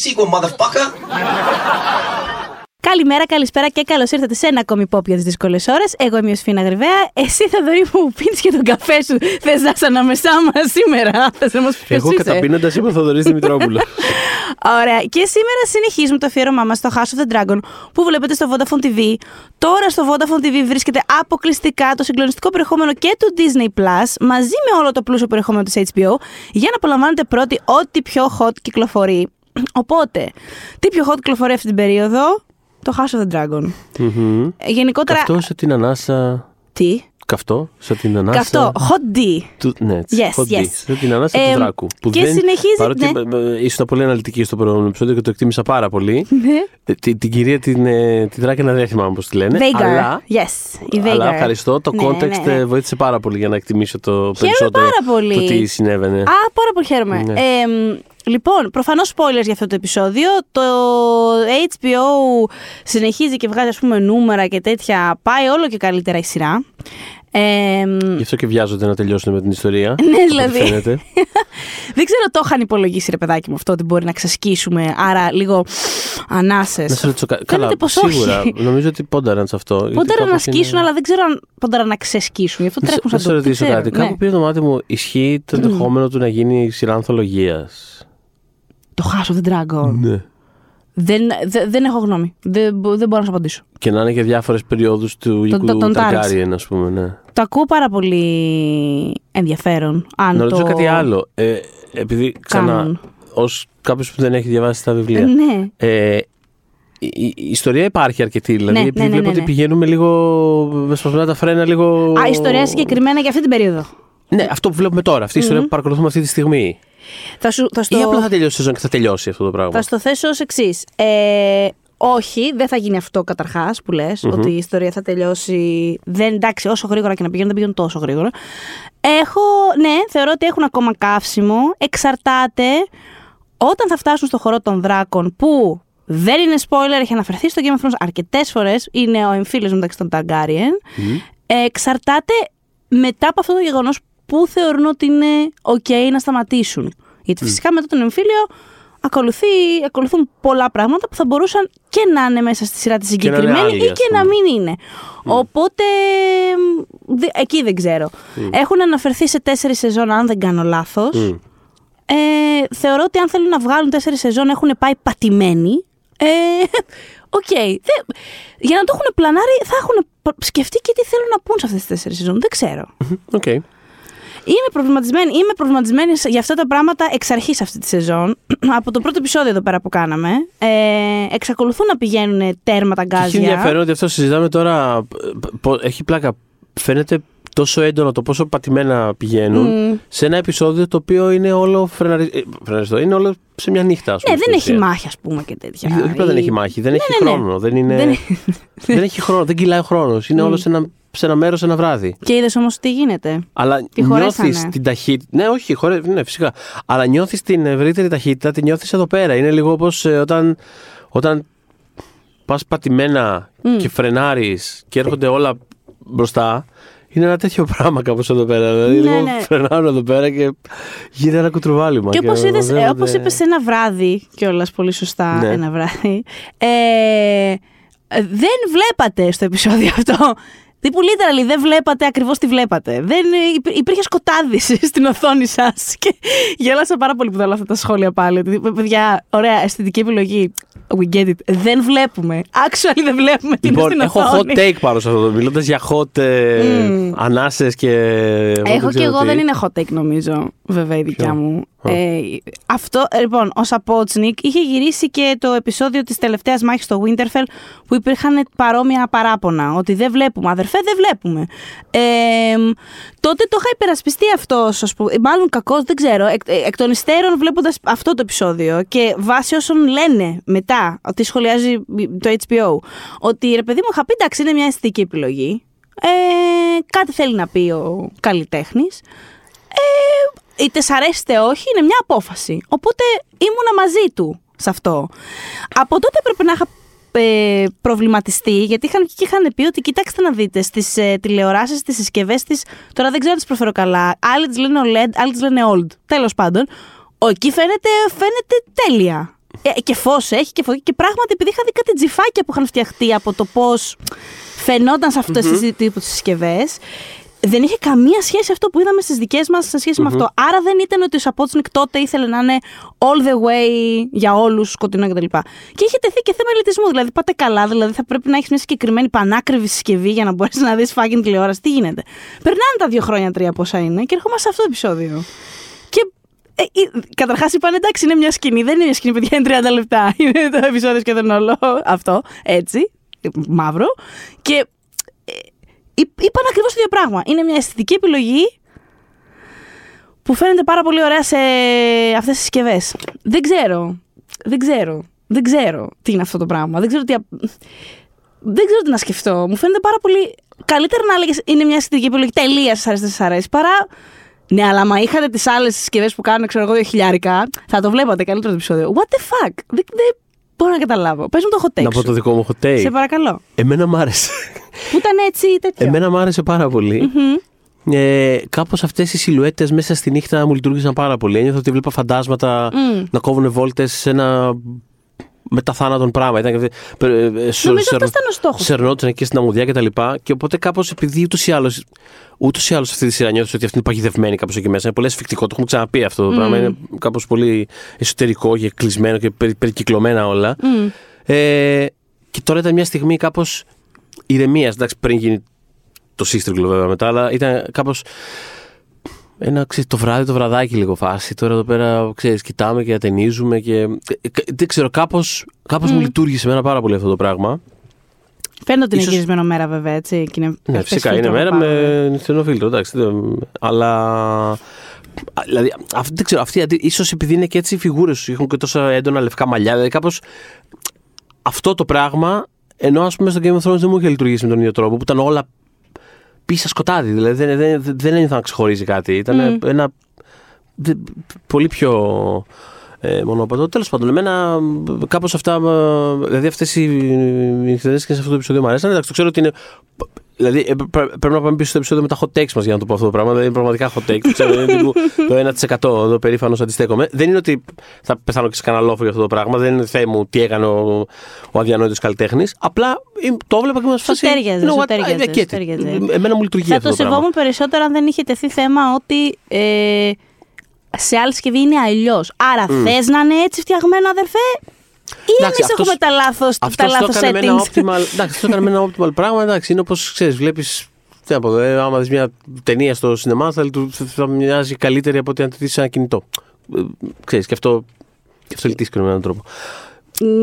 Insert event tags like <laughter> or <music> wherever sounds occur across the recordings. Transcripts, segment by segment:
that sequel, motherfucker. Καλημέρα, καλησπέρα και καλώς ήρθατε σε ένα ακόμη pop για τις δύσκολες ώρες. Εγώ είμαι ο Σφίνα Γρυβαία. Εσύ θα δωρή μου πίνεις και τον καφέ σου. Θες να είσαι ανάμεσά μας σήμερα; <laughs> Θες να μας πεις Εγώ καταπίνοντας είμαι ο Θοδωρή Δημητρόπουλος. <laughs> Ωραία. Και σήμερα συνεχίζουμε το αφιέρωμά μας στο House of the Dragon που βλέπετε στο Vodafone TV. Τώρα στο Vodafone TV βρίσκεται αποκλειστικά το συγκλονιστικό περιεχόμενο και του Disney Plus μαζί με όλο το πλούσιο περιεχόμενο της HBO για να απολαμβάνετε πρώτη ό,τι πιο hot κυκλοφορεί. Οπότε, τι πιο hot κυκλοφορεί αυτή την περίοδο, το House of the Dragon. Μμμ. Ε, Γενικότερα. Καυτό σε την ανάσα. Τι; Καυτό σε την ανάσα. Καυτό. Hot D. Του, ναι, έτσι, Yes, hot yes. D, Σε την ανάσα Ε, του Δράκου. Που και δεν, συνεχίζει, Παρότι ναι. ε, ε, ήσουν πολύ αναλυτική στο προηγούμενο επεισόδιο και το εκτίμησα πάρα πολύ. Ναι. ε, την, την κυρία την, ε, την Δράκαινα δεν θυμάμαι πώς τη λένε. Veigar. Αλλά, Yes, η Veigar. αλλά ευχαριστώ. Το Ναι, context ναι, ναι. ε, βοήθησε πάρα πολύ για να εκτιμήσω το Χαίρομαι περισσότερο πάρα πολύ. το τι συνέβαινε. Α, πάρα πολύ χαίρομαι. Ναι. Ε, μ, λοιπόν, προφανώς spoilers για αυτό το επεισόδιο. Το HBO συνεχίζει και βγάζει, ας πούμε, νούμερα και τέτοια. Πάει όλο και καλύτερα η σειρά. Ε, μ, Γι' αυτό και βιάζονται να τελειώσουν με την ιστορία. <laughs> Ναι, από ό,τι δηλαδή. φαίνεται. <laughs> δεν ξέρω, το είχαν υπολογίσει, ρε παιδάκι μου, αυτό ότι μπορεί να ξεσκίσουμε. Άρα, λίγο ανάσες. Να σε ρωτήσω κα- Φαίνεται Καλά, πως σίγουρα. όχι. Νομίζω ότι πόνταραν σε αυτό. γιατί Πόνταρα να κάπως είναι- σκίσουν, αλλά δεν ξέρω αν πόνταρα να ξεσκίσουν. Γι' αυτό Να σε- τρέχουν Να σαν σε το. δεν ρωτήσω ξέρω, κάτι. ναι. Κάπου πήρε το μάτι μου, ισχύει το ενδεχόμενο του να γίνει σειρά ανθολογίας; Το House of the Dragon. Ναι. Δεν, δε- δεν έχω γνώμη. Δεν, μπο- δεν μπορώ να σου απαντήσω. Και να είναι για διάφορες περιόδους του οίκου το- τον Ταργκάριεν, ας πούμε. Ναι. Το ακούω πάρα πολύ ενδιαφέρον. Αν Να το... ρωτήσω κάτι άλλο. Ε, επειδή ξανά, Κάνουν. ως κάποιος που δεν έχει διαβάσει τα βιβλία. Ναι. Ε, η, η- η ιστορία υπάρχει αρκετή. Δηλαδή, Ναι, επειδή ναι, ναι, βλέπω ναι, ότι ναι. πηγαίνουμε λίγο με σπασμένα τα φρένα, λίγο. Α, ιστορία συγκεκριμένα για αυτή την περίοδο. Ναι, αυτό που βλέπουμε τώρα. Αυτή η ιστορία που παρακολουθούμε αυτή τη στιγμή. Θα, σου, θα, στο, Ή απλά θα τελειώσει η σεζόν και θα τελειώσει αυτό το πράγμα. θα στο θέσω ως εξής. Ε, όχι, δεν θα γίνει αυτό καταρχάς που λες, ότι η ιστορία θα τελειώσει. Δεν, εντάξει, όσο γρήγορα και να πηγαίνουν, δεν πηγαίνουν τόσο γρήγορα. Έχω, ναι, θεωρώ ότι έχουν ακόμα καύσιμο. Εξαρτάται όταν θα φτάσουν στο χώρο των δράκων που δεν είναι spoiler, έχει αναφερθεί στο Game of Thrones αρκετές φορές. Είναι ο εμφύλιος μεταξύ των Targaryen. Ε, εξαρτάται μετά από αυτό το γεγονός που θεωρούν ότι είναι OK να σταματήσουν. Γιατί φυσικά μετά τον εμφύλιο ακολουθεί, ακολουθούν πολλά πράγματα που θα μπορούσαν και να είναι μέσα στη σειρά της να είναι συγκεκριμένη άλλοι, ή ας και να πούμε. μην είναι. Οπότε μ, δε- εκεί δεν ξέρω. Έχουν αναφερθεί σε τέσσερις σεζόν, αν δεν κάνω λάθος. Μμ. Ε, θεωρώ ότι αν θέλουν να βγάλουν τέσσερις σεζόν έχουν πάει πατημένοι. Ε, <laughs> Οκ. Δεν- Για να το έχουν πλανάρει, θα έχουν π- σκεφτεί και τι θέλουν να πούν σε αυτές τις τέσσερις σεζόν. Δεν ξέρω. Οκ. Είμαι προβληματισμένη, είμαι προβληματισμένη για αυτά τα πράγματα εξ αρχής αυτή τη σεζόν. <clears throat> Από το πρώτο επεισόδιο εδώ πέρα που κάναμε. Ε, εξακολουθούν να πηγαίνουν τέρμα τα Και έχει γκάζια. ενδιαφέρον ότι αυτό συζητάμε τώρα. ε, πο- Έχει πλάκα. Φαίνεται τόσο έντονο το πόσο πατημένα πηγαίνουν σε ένα επεισόδιο το οποίο είναι όλο φρεναρι... ε, φρεναριστό. Είναι όλο σε μια νύχτα, ας πούμε. Ναι, στην δεν έχει ουσία. μάχη, ας πούμε και τέτοια. Όχι απλά δεν Ή- έχει μάχη, δεν Ναι, έχει ναι, ναι. χρόνο. Δεν, είναι... Δεν- δεν έχει χρόνο, δεν κυλάει ο χρόνος. Είναι όλο σε ένα, σε ένα μέρος, ένα βράδυ. Και είδες όμως τι γίνεται; Αλλά Τη χωρέσανε; νιώθεις την ταχύτητα. Ναι, όχι, χωρέ... ναι, φυσικά. Αλλά νιώθεις την ευρύτερη ταχύτητα, τη νιώθεις εδώ πέρα. Είναι λίγο όπως όταν, όταν πας πατημένα και φρενάρεις και έρχονται όλα μπροστά. Είναι ένα τέτοιο πράγμα κάπως εδώ πέρα. Δηλαδή, Ναι, λίγο ναι. φρενάρω εδώ πέρα και γίνεται ένα κουτρουβάλιμα. Και όπως οδεύονται- είδες, ε, όπως είπες ένα βράδυ, κιόλας πολύ σωστά Ναι. ένα βράδυ, ε, ε, δεν βλέπατε στο επεισόδιο αυτό. Τύπου literally δεν βλέπατε ακριβώς τι βλέπατε. Δεν, ε, υπή- υπήρχε σκοτάδις <laughs> στην οθόνη σας <laughs> και γέλασα πάρα πολύ που είδα όλα αυτά τα σχόλια πάλι. Ότι, παιδιά, ωραία, αισθητική επιλογή. We get it. Δεν βλέπουμε. Actually δεν βλέπουμε τι Λοιπόν, είναι στην έχω οθόνη. hot take πάνω σε αυτό. Μιλώντας για hot ε, Μμ. ανάσες και. εγώ Έχω και ξέρω εγώ, τι. δεν είναι hot take νομίζω, βέβαια η δικιά Ποιο; μου. Α. Ε, αυτό, ε, λοιπόν, ο Σαπότσνικ είχε γυρίσει και το επεισόδιο της τελευταίας μάχης στο Winterfell που υπήρχαν παρόμοια παράπονα, ότι δεν βλέπουμε, αδερφέ δεν βλέπουμε. Ε, τότε το είχα υπερασπιστεί αυτός, ας πούμε, μάλλον κακός, δεν ξέρω, εκ, ε, εκ των υστέρων βλέποντας αυτό το επεισόδιο και βάσει όσων λένε μετά, ότι σχολιάζει το HBO, ότι ρε παιδί μου είχα πει, εντάξει, είναι μια αισθητική επιλογή, ε, κάτι θέλει να πει ο καλλιτέχνης. Ε, είτε σ' αρέσει είτε όχι, είναι μια απόφαση. Οπότε ήμουνα μαζί του σε αυτό. Από τότε πρέπει να είχα ε, προβληματιστεί, γιατί είχαν και είχαν πει ότι κοιτάξτε να δείτε στις ε, τηλεοράσεις, στις συσκευές της. Τώρα δεν ξέρω αν τις προφέρω καλά. Άλλοι τις λένε OLED, άλλοι τις λένε OLD. Τέλος πάντων, ο, εκεί φαίνεται, φαίνεται τέλεια. Ε, και φως έχει και φωτιά. Και πράγματι, επειδή είχα δει κάτι τζιφάκια που είχαν φτιαχτεί από το πώς φαινόταν σε αυτές mm-hmm. τις συσκευές, δεν είχε καμία σχέση αυτό που είδαμε στις δικές μας σε σχεση με αυτό. Άρα δεν ήταν ότι ο Σαπότσνικ τότε ήθελε να είναι all the way για όλους, σκοτεινό κτλ. Και, και είχε τεθεί και θέμα ελιτισμού. Δηλαδή, πάτε καλά, δηλαδή θα πρέπει να έχεις μια συγκεκριμένη πανάκριβη συσκευή για να μπορέσεις να δεις fucking τηλεόραση. Τι γίνεται. Περνάνε τα δύο χρόνια, τρία πόσα είναι και ερχόμαστε σε αυτό το επεισόδιο. Και ε, ε, Καταρχάς είπαν εντάξει, είναι μια σκηνή. Δεν είναι μια σκηνή, παιδιά, είναι 30 λεπτά. <laughs> Είναι το επεισόδιο σχεδόν όλο αυτό. Έτσι. Μαύρο. Και είπαν ακριβώς το ίδιο πράγμα. Είναι μια αισθητική επιλογή που φαίνεται πάρα πολύ ωραία σε αυτές τις συσκευές. Δεν ξέρω. Δεν ξέρω. Δεν ξέρω τι είναι αυτό το πράγμα. Δεν ξέρω τι. Δεν ξέρω τι να σκεφτώ. Μου φαίνεται πάρα πολύ. Καλύτερα να έλεγες είναι μια αισθητική επιλογή τελεία σας αρέσει, σας αρέσει, παρά. Ναι, αλλά άμα είχατε τις άλλες συσκευές που κάνουν, ξέρω εγώ, δύο χιλιάρικα, θα το βλέπατε καλύτερο το επεισόδιο. What the fuck; Δεν, δεν μπορώ να καταλάβω. Πες μου το hot take. Να πω το δικό μου hot take. Σε παρακαλώ. Εμένα μ' άρεσε. Που ήταν έτσι τέτοιο. Εμένα μου άρεσε πάρα πολύ. Mm-hmm. Ε, Κάπως αυτές οι σιλουέτες μέσα στη νύχτα μου λειτουργήσαν πάρα πολύ. Ένιωθα ότι βλέπα φαντάσματα mm. να κόβουν βόλτες σε ένα μεταθάνατον πράγμα. Ήταν, ε, Νομίζω αυτός ήταν ο στόχος. Σερνόταν εκεί στην αμμουδιά και τα λοιπά. Και οπότε κάπως επειδή ούτως ή άλλως. Ούτως ή άλλως αυτή τη σειρά νιώθεις ότι αυτή είναι παγιδευμένη κάπως εκεί μέσα. Είναι πολύ ασφικτικό. Το έχουμε ξαναπεί αυτό το mm. πράγμα. Είναι κάπως πολύ εσωτερικό και κλεισμένο και περικυκλωμένα όλα. Mm. Ε, και τώρα ήταν μια στιγμή κάπως ηρεμίας. Εντάξει, πριν γίνει το σύστριγκλο βέβαια μετά, αλλά ήταν κάπως. Ένα, ξέρεις, το βράδυ, το βραδάκι λίγο φάση. Τώρα εδώ πέρα, ξέρεις, κοιτάμε και ατενίζουμε και... Δεν ξέρω, κάπως, κάπως mm. μου λειτουργήσε εμένα πάρα πολύ αυτό το πράγμα. Φαίνεται ότι είναι γυρισμένο μέρα βέβαια, έτσι. Και είναι ναι, φυσικά είναι μέρα με νυχτερινό φίλτρο, εντάξει. Αλλά... Δηλαδή, αυτή, δεν ξέρω, αυτή, ίσως επειδή είναι και έτσι οι φιγούρες σου, έχουν και τόσα έντονα λευκά μαλλιά, δηλαδή κάπως αυτό το πράγμα ενώ ας πούμε στο Game of Thrones δεν μου είχε λειτουργήσει με τον ίδιο τρόπο που ήταν όλα πίσω σκοτάδι. Δηλαδή δεν, δεν, δεν ένιωθα να ξεχωρίζει κάτι. Ήταν mm. ένα πολύ πιο ε, μονόπατο. Τέλο πάντων, εμένα κάπω αυτά. Ε, δηλαδή αυτέ οι νυχτερινέ και σε αυτό το επεισόδιο μου αρέσαν. Εντάξει, το ξέρω ότι είναι Δηλαδή ε, πρέπει να πάμε πίσω στο επεισόδιο με τα hot takes μας για να το πω αυτό το πράγμα. Δηλαδή είναι πραγματικά hot takes. Ξέρω, είναι το 1% εδώ περήφανος αντιστέκομαι. Δεν είναι ότι θα πεθάνω και σε κανένα λόφο για αυτό το πράγμα. Δεν είναι θέμα μου τι έκανε ο, ο αδιανόητος καλλιτέχνης. Απλά το έβλεπα και μας φάση. Σου τέριαζε. Εμένα μου λειτουργεί αυτό. Θα το σεβόμουν περισσότερο αν δεν είχε τεθεί θέμα ότι. Ε, σε άλλη συσκευή είναι αλλιώς. Άρα mm. θες να είναι έτσι φτιαγμένο, αδερφέ, ή εμείς έχουμε τα λάθο τα λάθος settings. <laughs> εντάξει, αυτός έκανε με ένα optimal πράγμα. Εντάξει, είναι όπως ξέρεις, βλέπεις. Τι να πω, ε, άμα δεις μια ταινία στο σινεμά, θα, θα μοιάζει καλύτερη από ότι αν τη δεις σε ένα κινητό. Ε, ξέρεις, και αυτό, και αυτό λυτίσει με έναν τρόπο.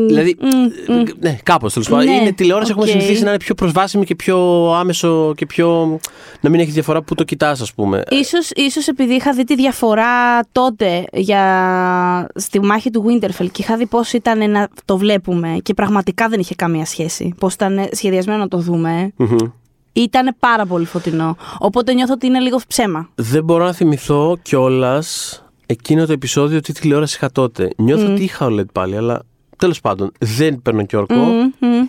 Δηλαδή, mm, ναι, κάπως τέλος πάντων. Ναι, είναι τηλεόραση, okay. έχουμε συνηθίσει να είναι πιο προσβάσιμη και πιο άμεσο και πιο. να μην έχει διαφορά που το κοιτάς, ας πούμε. Ίσως, ίσως επειδή είχα δει τη διαφορά τότε για... στη μάχη του Winterfell και είχα δει πώς ήταν να το βλέπουμε και πραγματικά δεν είχε καμία σχέση. Πώς ήταν σχεδιασμένο να το δούμε. Mm-hmm. Ήταν πάρα πολύ φωτεινό. Οπότε νιώθω ότι είναι λίγο ψέμα. Δεν μπορώ να θυμηθώ κιόλας εκείνο το επεισόδιο τι τηλεόραση είχα τότε. Νιώθω mm. ότι είχα OLED πάλι, αλλά Τέλος πάντων, δεν παίρνω και όρκο. Mm-hmm.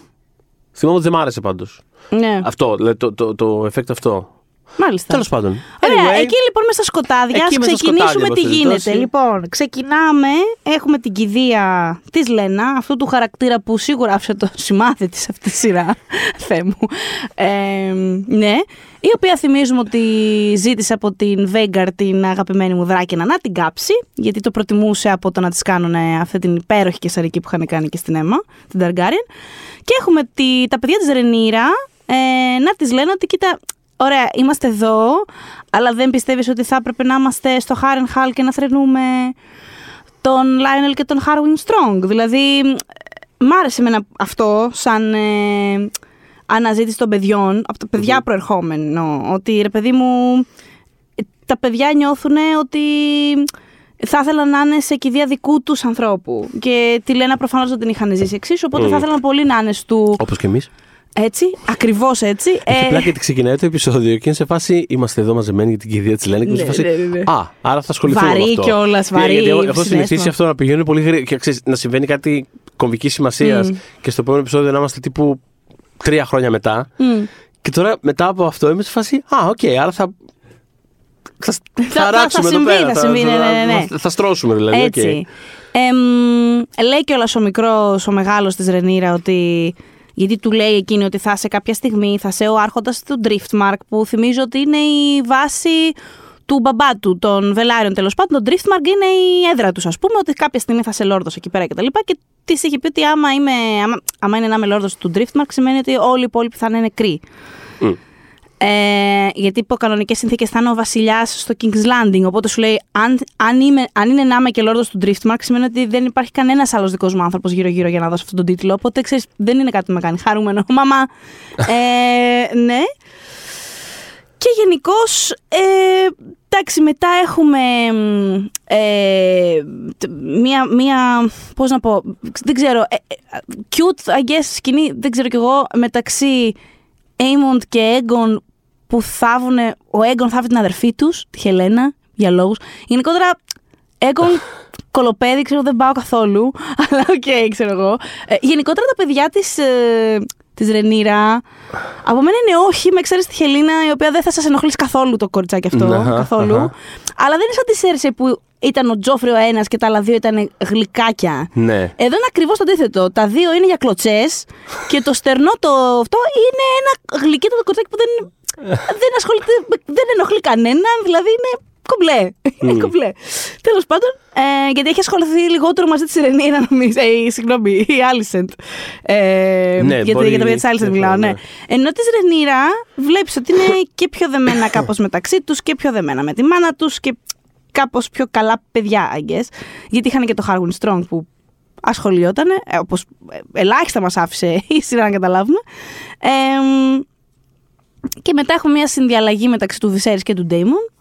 Θυμάμαι ότι δεν μ' άρεσε πάντως. Ναι. Αυτό, δηλαδή το, το, το, effect αυτό. Μάλιστα. Τέλος πάντων. Ωραία, εκεί λοιπόν με στα σκοτάδια, ας ξεκινήσουμε τι γίνεται. Λοιπόν, ξεκινάμε. Έχουμε την κηδεία της Λένα, αυτού του χαρακτήρα που σίγουρα άφησε το <laughs> σημάδι της αυτή τη σειρά. <laughs> Θεέ μου. Ε, ναι. Η οποία θυμίζουμε ότι ζήτησε από την Βέγκαρ την αγαπημένη μου δράκαινα να την κάψει, γιατί το προτιμούσε από το να της κάνουν αυτή την υπέροχη κεσαρική που είχαν κάνει και στην αίμα, την Ταργκάριεν. Και έχουμε τη, τα παιδιά της Ρενίρα ε, να της λένε ότι κοίτα, ωραία, είμαστε εδώ, αλλά δεν πιστεύεις ότι θα έπρεπε να είμαστε στο Χάρενχαλ και να θρηνούμε τον Λάινελ και τον Χάρουιν Στρονγκ. Δηλαδή, μ' άρεσε εμένα αυτό σαν ε, αναζήτηση των παιδιών, από τα παιδιά προερχόμενο, ότι ρε παιδί μου, τα παιδιά νιώθουν ότι θα ήθελαν να είναι σε κηδεία δικού τους ανθρώπου. Και τη Λένα προφανώς δεν την είχαν ζήσει εξίσου, οπότε θα ήθελαν πολύ να είναι του. Όπως και εμείς. Έτσι, ακριβώς έτσι. Έχει ε... πλάκα γιατί ξεκινάει το επεισόδιο και είναι σε φάση είμαστε εδώ μαζεμένοι για την κηδεία της Λένα. Και ναι, φάση, ναι, ναι, ναι. Α, άρα θα ασχοληθούμε βαρύ με αυτό. κιόλας, βαρύ. Γιατί έχω συνηθίσει αυτό να πηγαίνει πολύ γρήγορα και ξέρεις, να συμβαίνει κάτι κομβικής σημασίας mm. και στο επόμενο επεισόδιο να είμαστε τύπου τρία χρόνια μετά. Mm. Και τώρα μετά από αυτό είμαι σε φάση. Α, OK, okay, άρα θα θα, θα, θα ράξουμε θα, εδώ πέρα. Θα, συμβεί, ναι, ναι, ναι. θα, θα στρώσουμε δηλαδή. Έτσι. Εμ, λέει κιόλας ο μικρός, ο μεγάλος της Ρενίρα ότι. Γιατί του λέει εκείνη ότι θα σε κάποια στιγμή, θα σε ο άρχοντας του Driftmark, που θυμίζω ότι είναι η βάση του μπαμπά του, των Βελάριων τέλος πάντων. Το Driftmark είναι η έδρα τους, ας πούμε, ότι κάποια στιγμή θα σε λόρδο εκεί πέρα κτλ. Και, και της είχε πει ότι άμα, είμαι, άμα, άμα είναι να είμαι λόρδος του Driftmark, σημαίνει ότι όλοι οι υπόλοιποι θα είναι νεκροί. Μμ. Ε, γιατί υπό κανονικές συνθήκες θα είναι ο βασιλιάς στο King's Landing. Οπότε σου λέει, αν, αν, είμαι, αν είναι να είμαι και λόρδο του Driftmark, σημαίνει ότι δεν υπάρχει κανένας άλλος δικός μου άνθρωπος γύρω-γύρω για να δώσει αυτόν τον τίτλο. Οπότε ξέρεις, δεν είναι κάτι που με κάνει χαρούμενο. <laughs> Μαμά. ε, ναι. Και γενικώς, ε, εντάξει, μετά έχουμε μ, ε, τ- μία, μία, πώς να πω, δεν ξέρω, ε, ε, cute, I guess, σκηνή, δεν ξέρω κι εγώ, μεταξύ Aemond και Aegon που θάβουν, ο Aegon θάβει την αδερφή τους, τη Χελένα, για λόγους. Γενικότερα, Aegon <laughs> κωλοπαίδι, ξέρω, δεν πάω καθόλου, <laughs> αλλά οκ, ξέρω εγώ. Ε, γενικότερα τα παιδιά της, ε, της Ρενίρα, από μένα είναι όχι, με εξαίρεση τη Χελένα, η οποία δεν θα σας ενοχλήσει καθόλου το κοριτσάκι αυτό, Αχα, καθόλου. αχα. Αλλά δεν είναι σαν τη Σέρσε που ήταν ο Τζόφρι ο ένας και τα άλλα δύο ήταν γλυκάκια. Ναι. Εδώ είναι ακριβώς το αντίθετο. Τα δύο είναι για κλωτσές και το στερνό το αυτό είναι ένα γλυκύτατο κοριτσάκι που δεν, δεν ασχολείται, δεν ενοχλεί κανέναν, δηλαδή είναι κομπλέ. Είναι κομπλέ. Τέλος πάντων, ε, γιατί έχει ασχοληθεί λιγότερο μαζί της Ρενίρα, νομίζω. Ε, συγγνώμη, η Άλισεντ. Ε, Ναι, γιατί μπορεί- για τα παιδιά της Άλισεντ ναι, μιλάω, ναι. ναι. Ενώ της Ρενίρα βλέπεις ότι είναι και πιο δεμένα κάπως μεταξύ τους και πιο δεμένα με τη μάνα τους και κάπως πιο καλά παιδιά, I guess. Γιατί είχαν και το Harwin Strong που ασχολιότανε, ε, όπως ε, ελάχιστα μας άφησε η σειρά να καταλάβουμε. Ε, και μετά έχουμε μια συνδιαλλαγή μεταξύ του Viserys και του Daemon.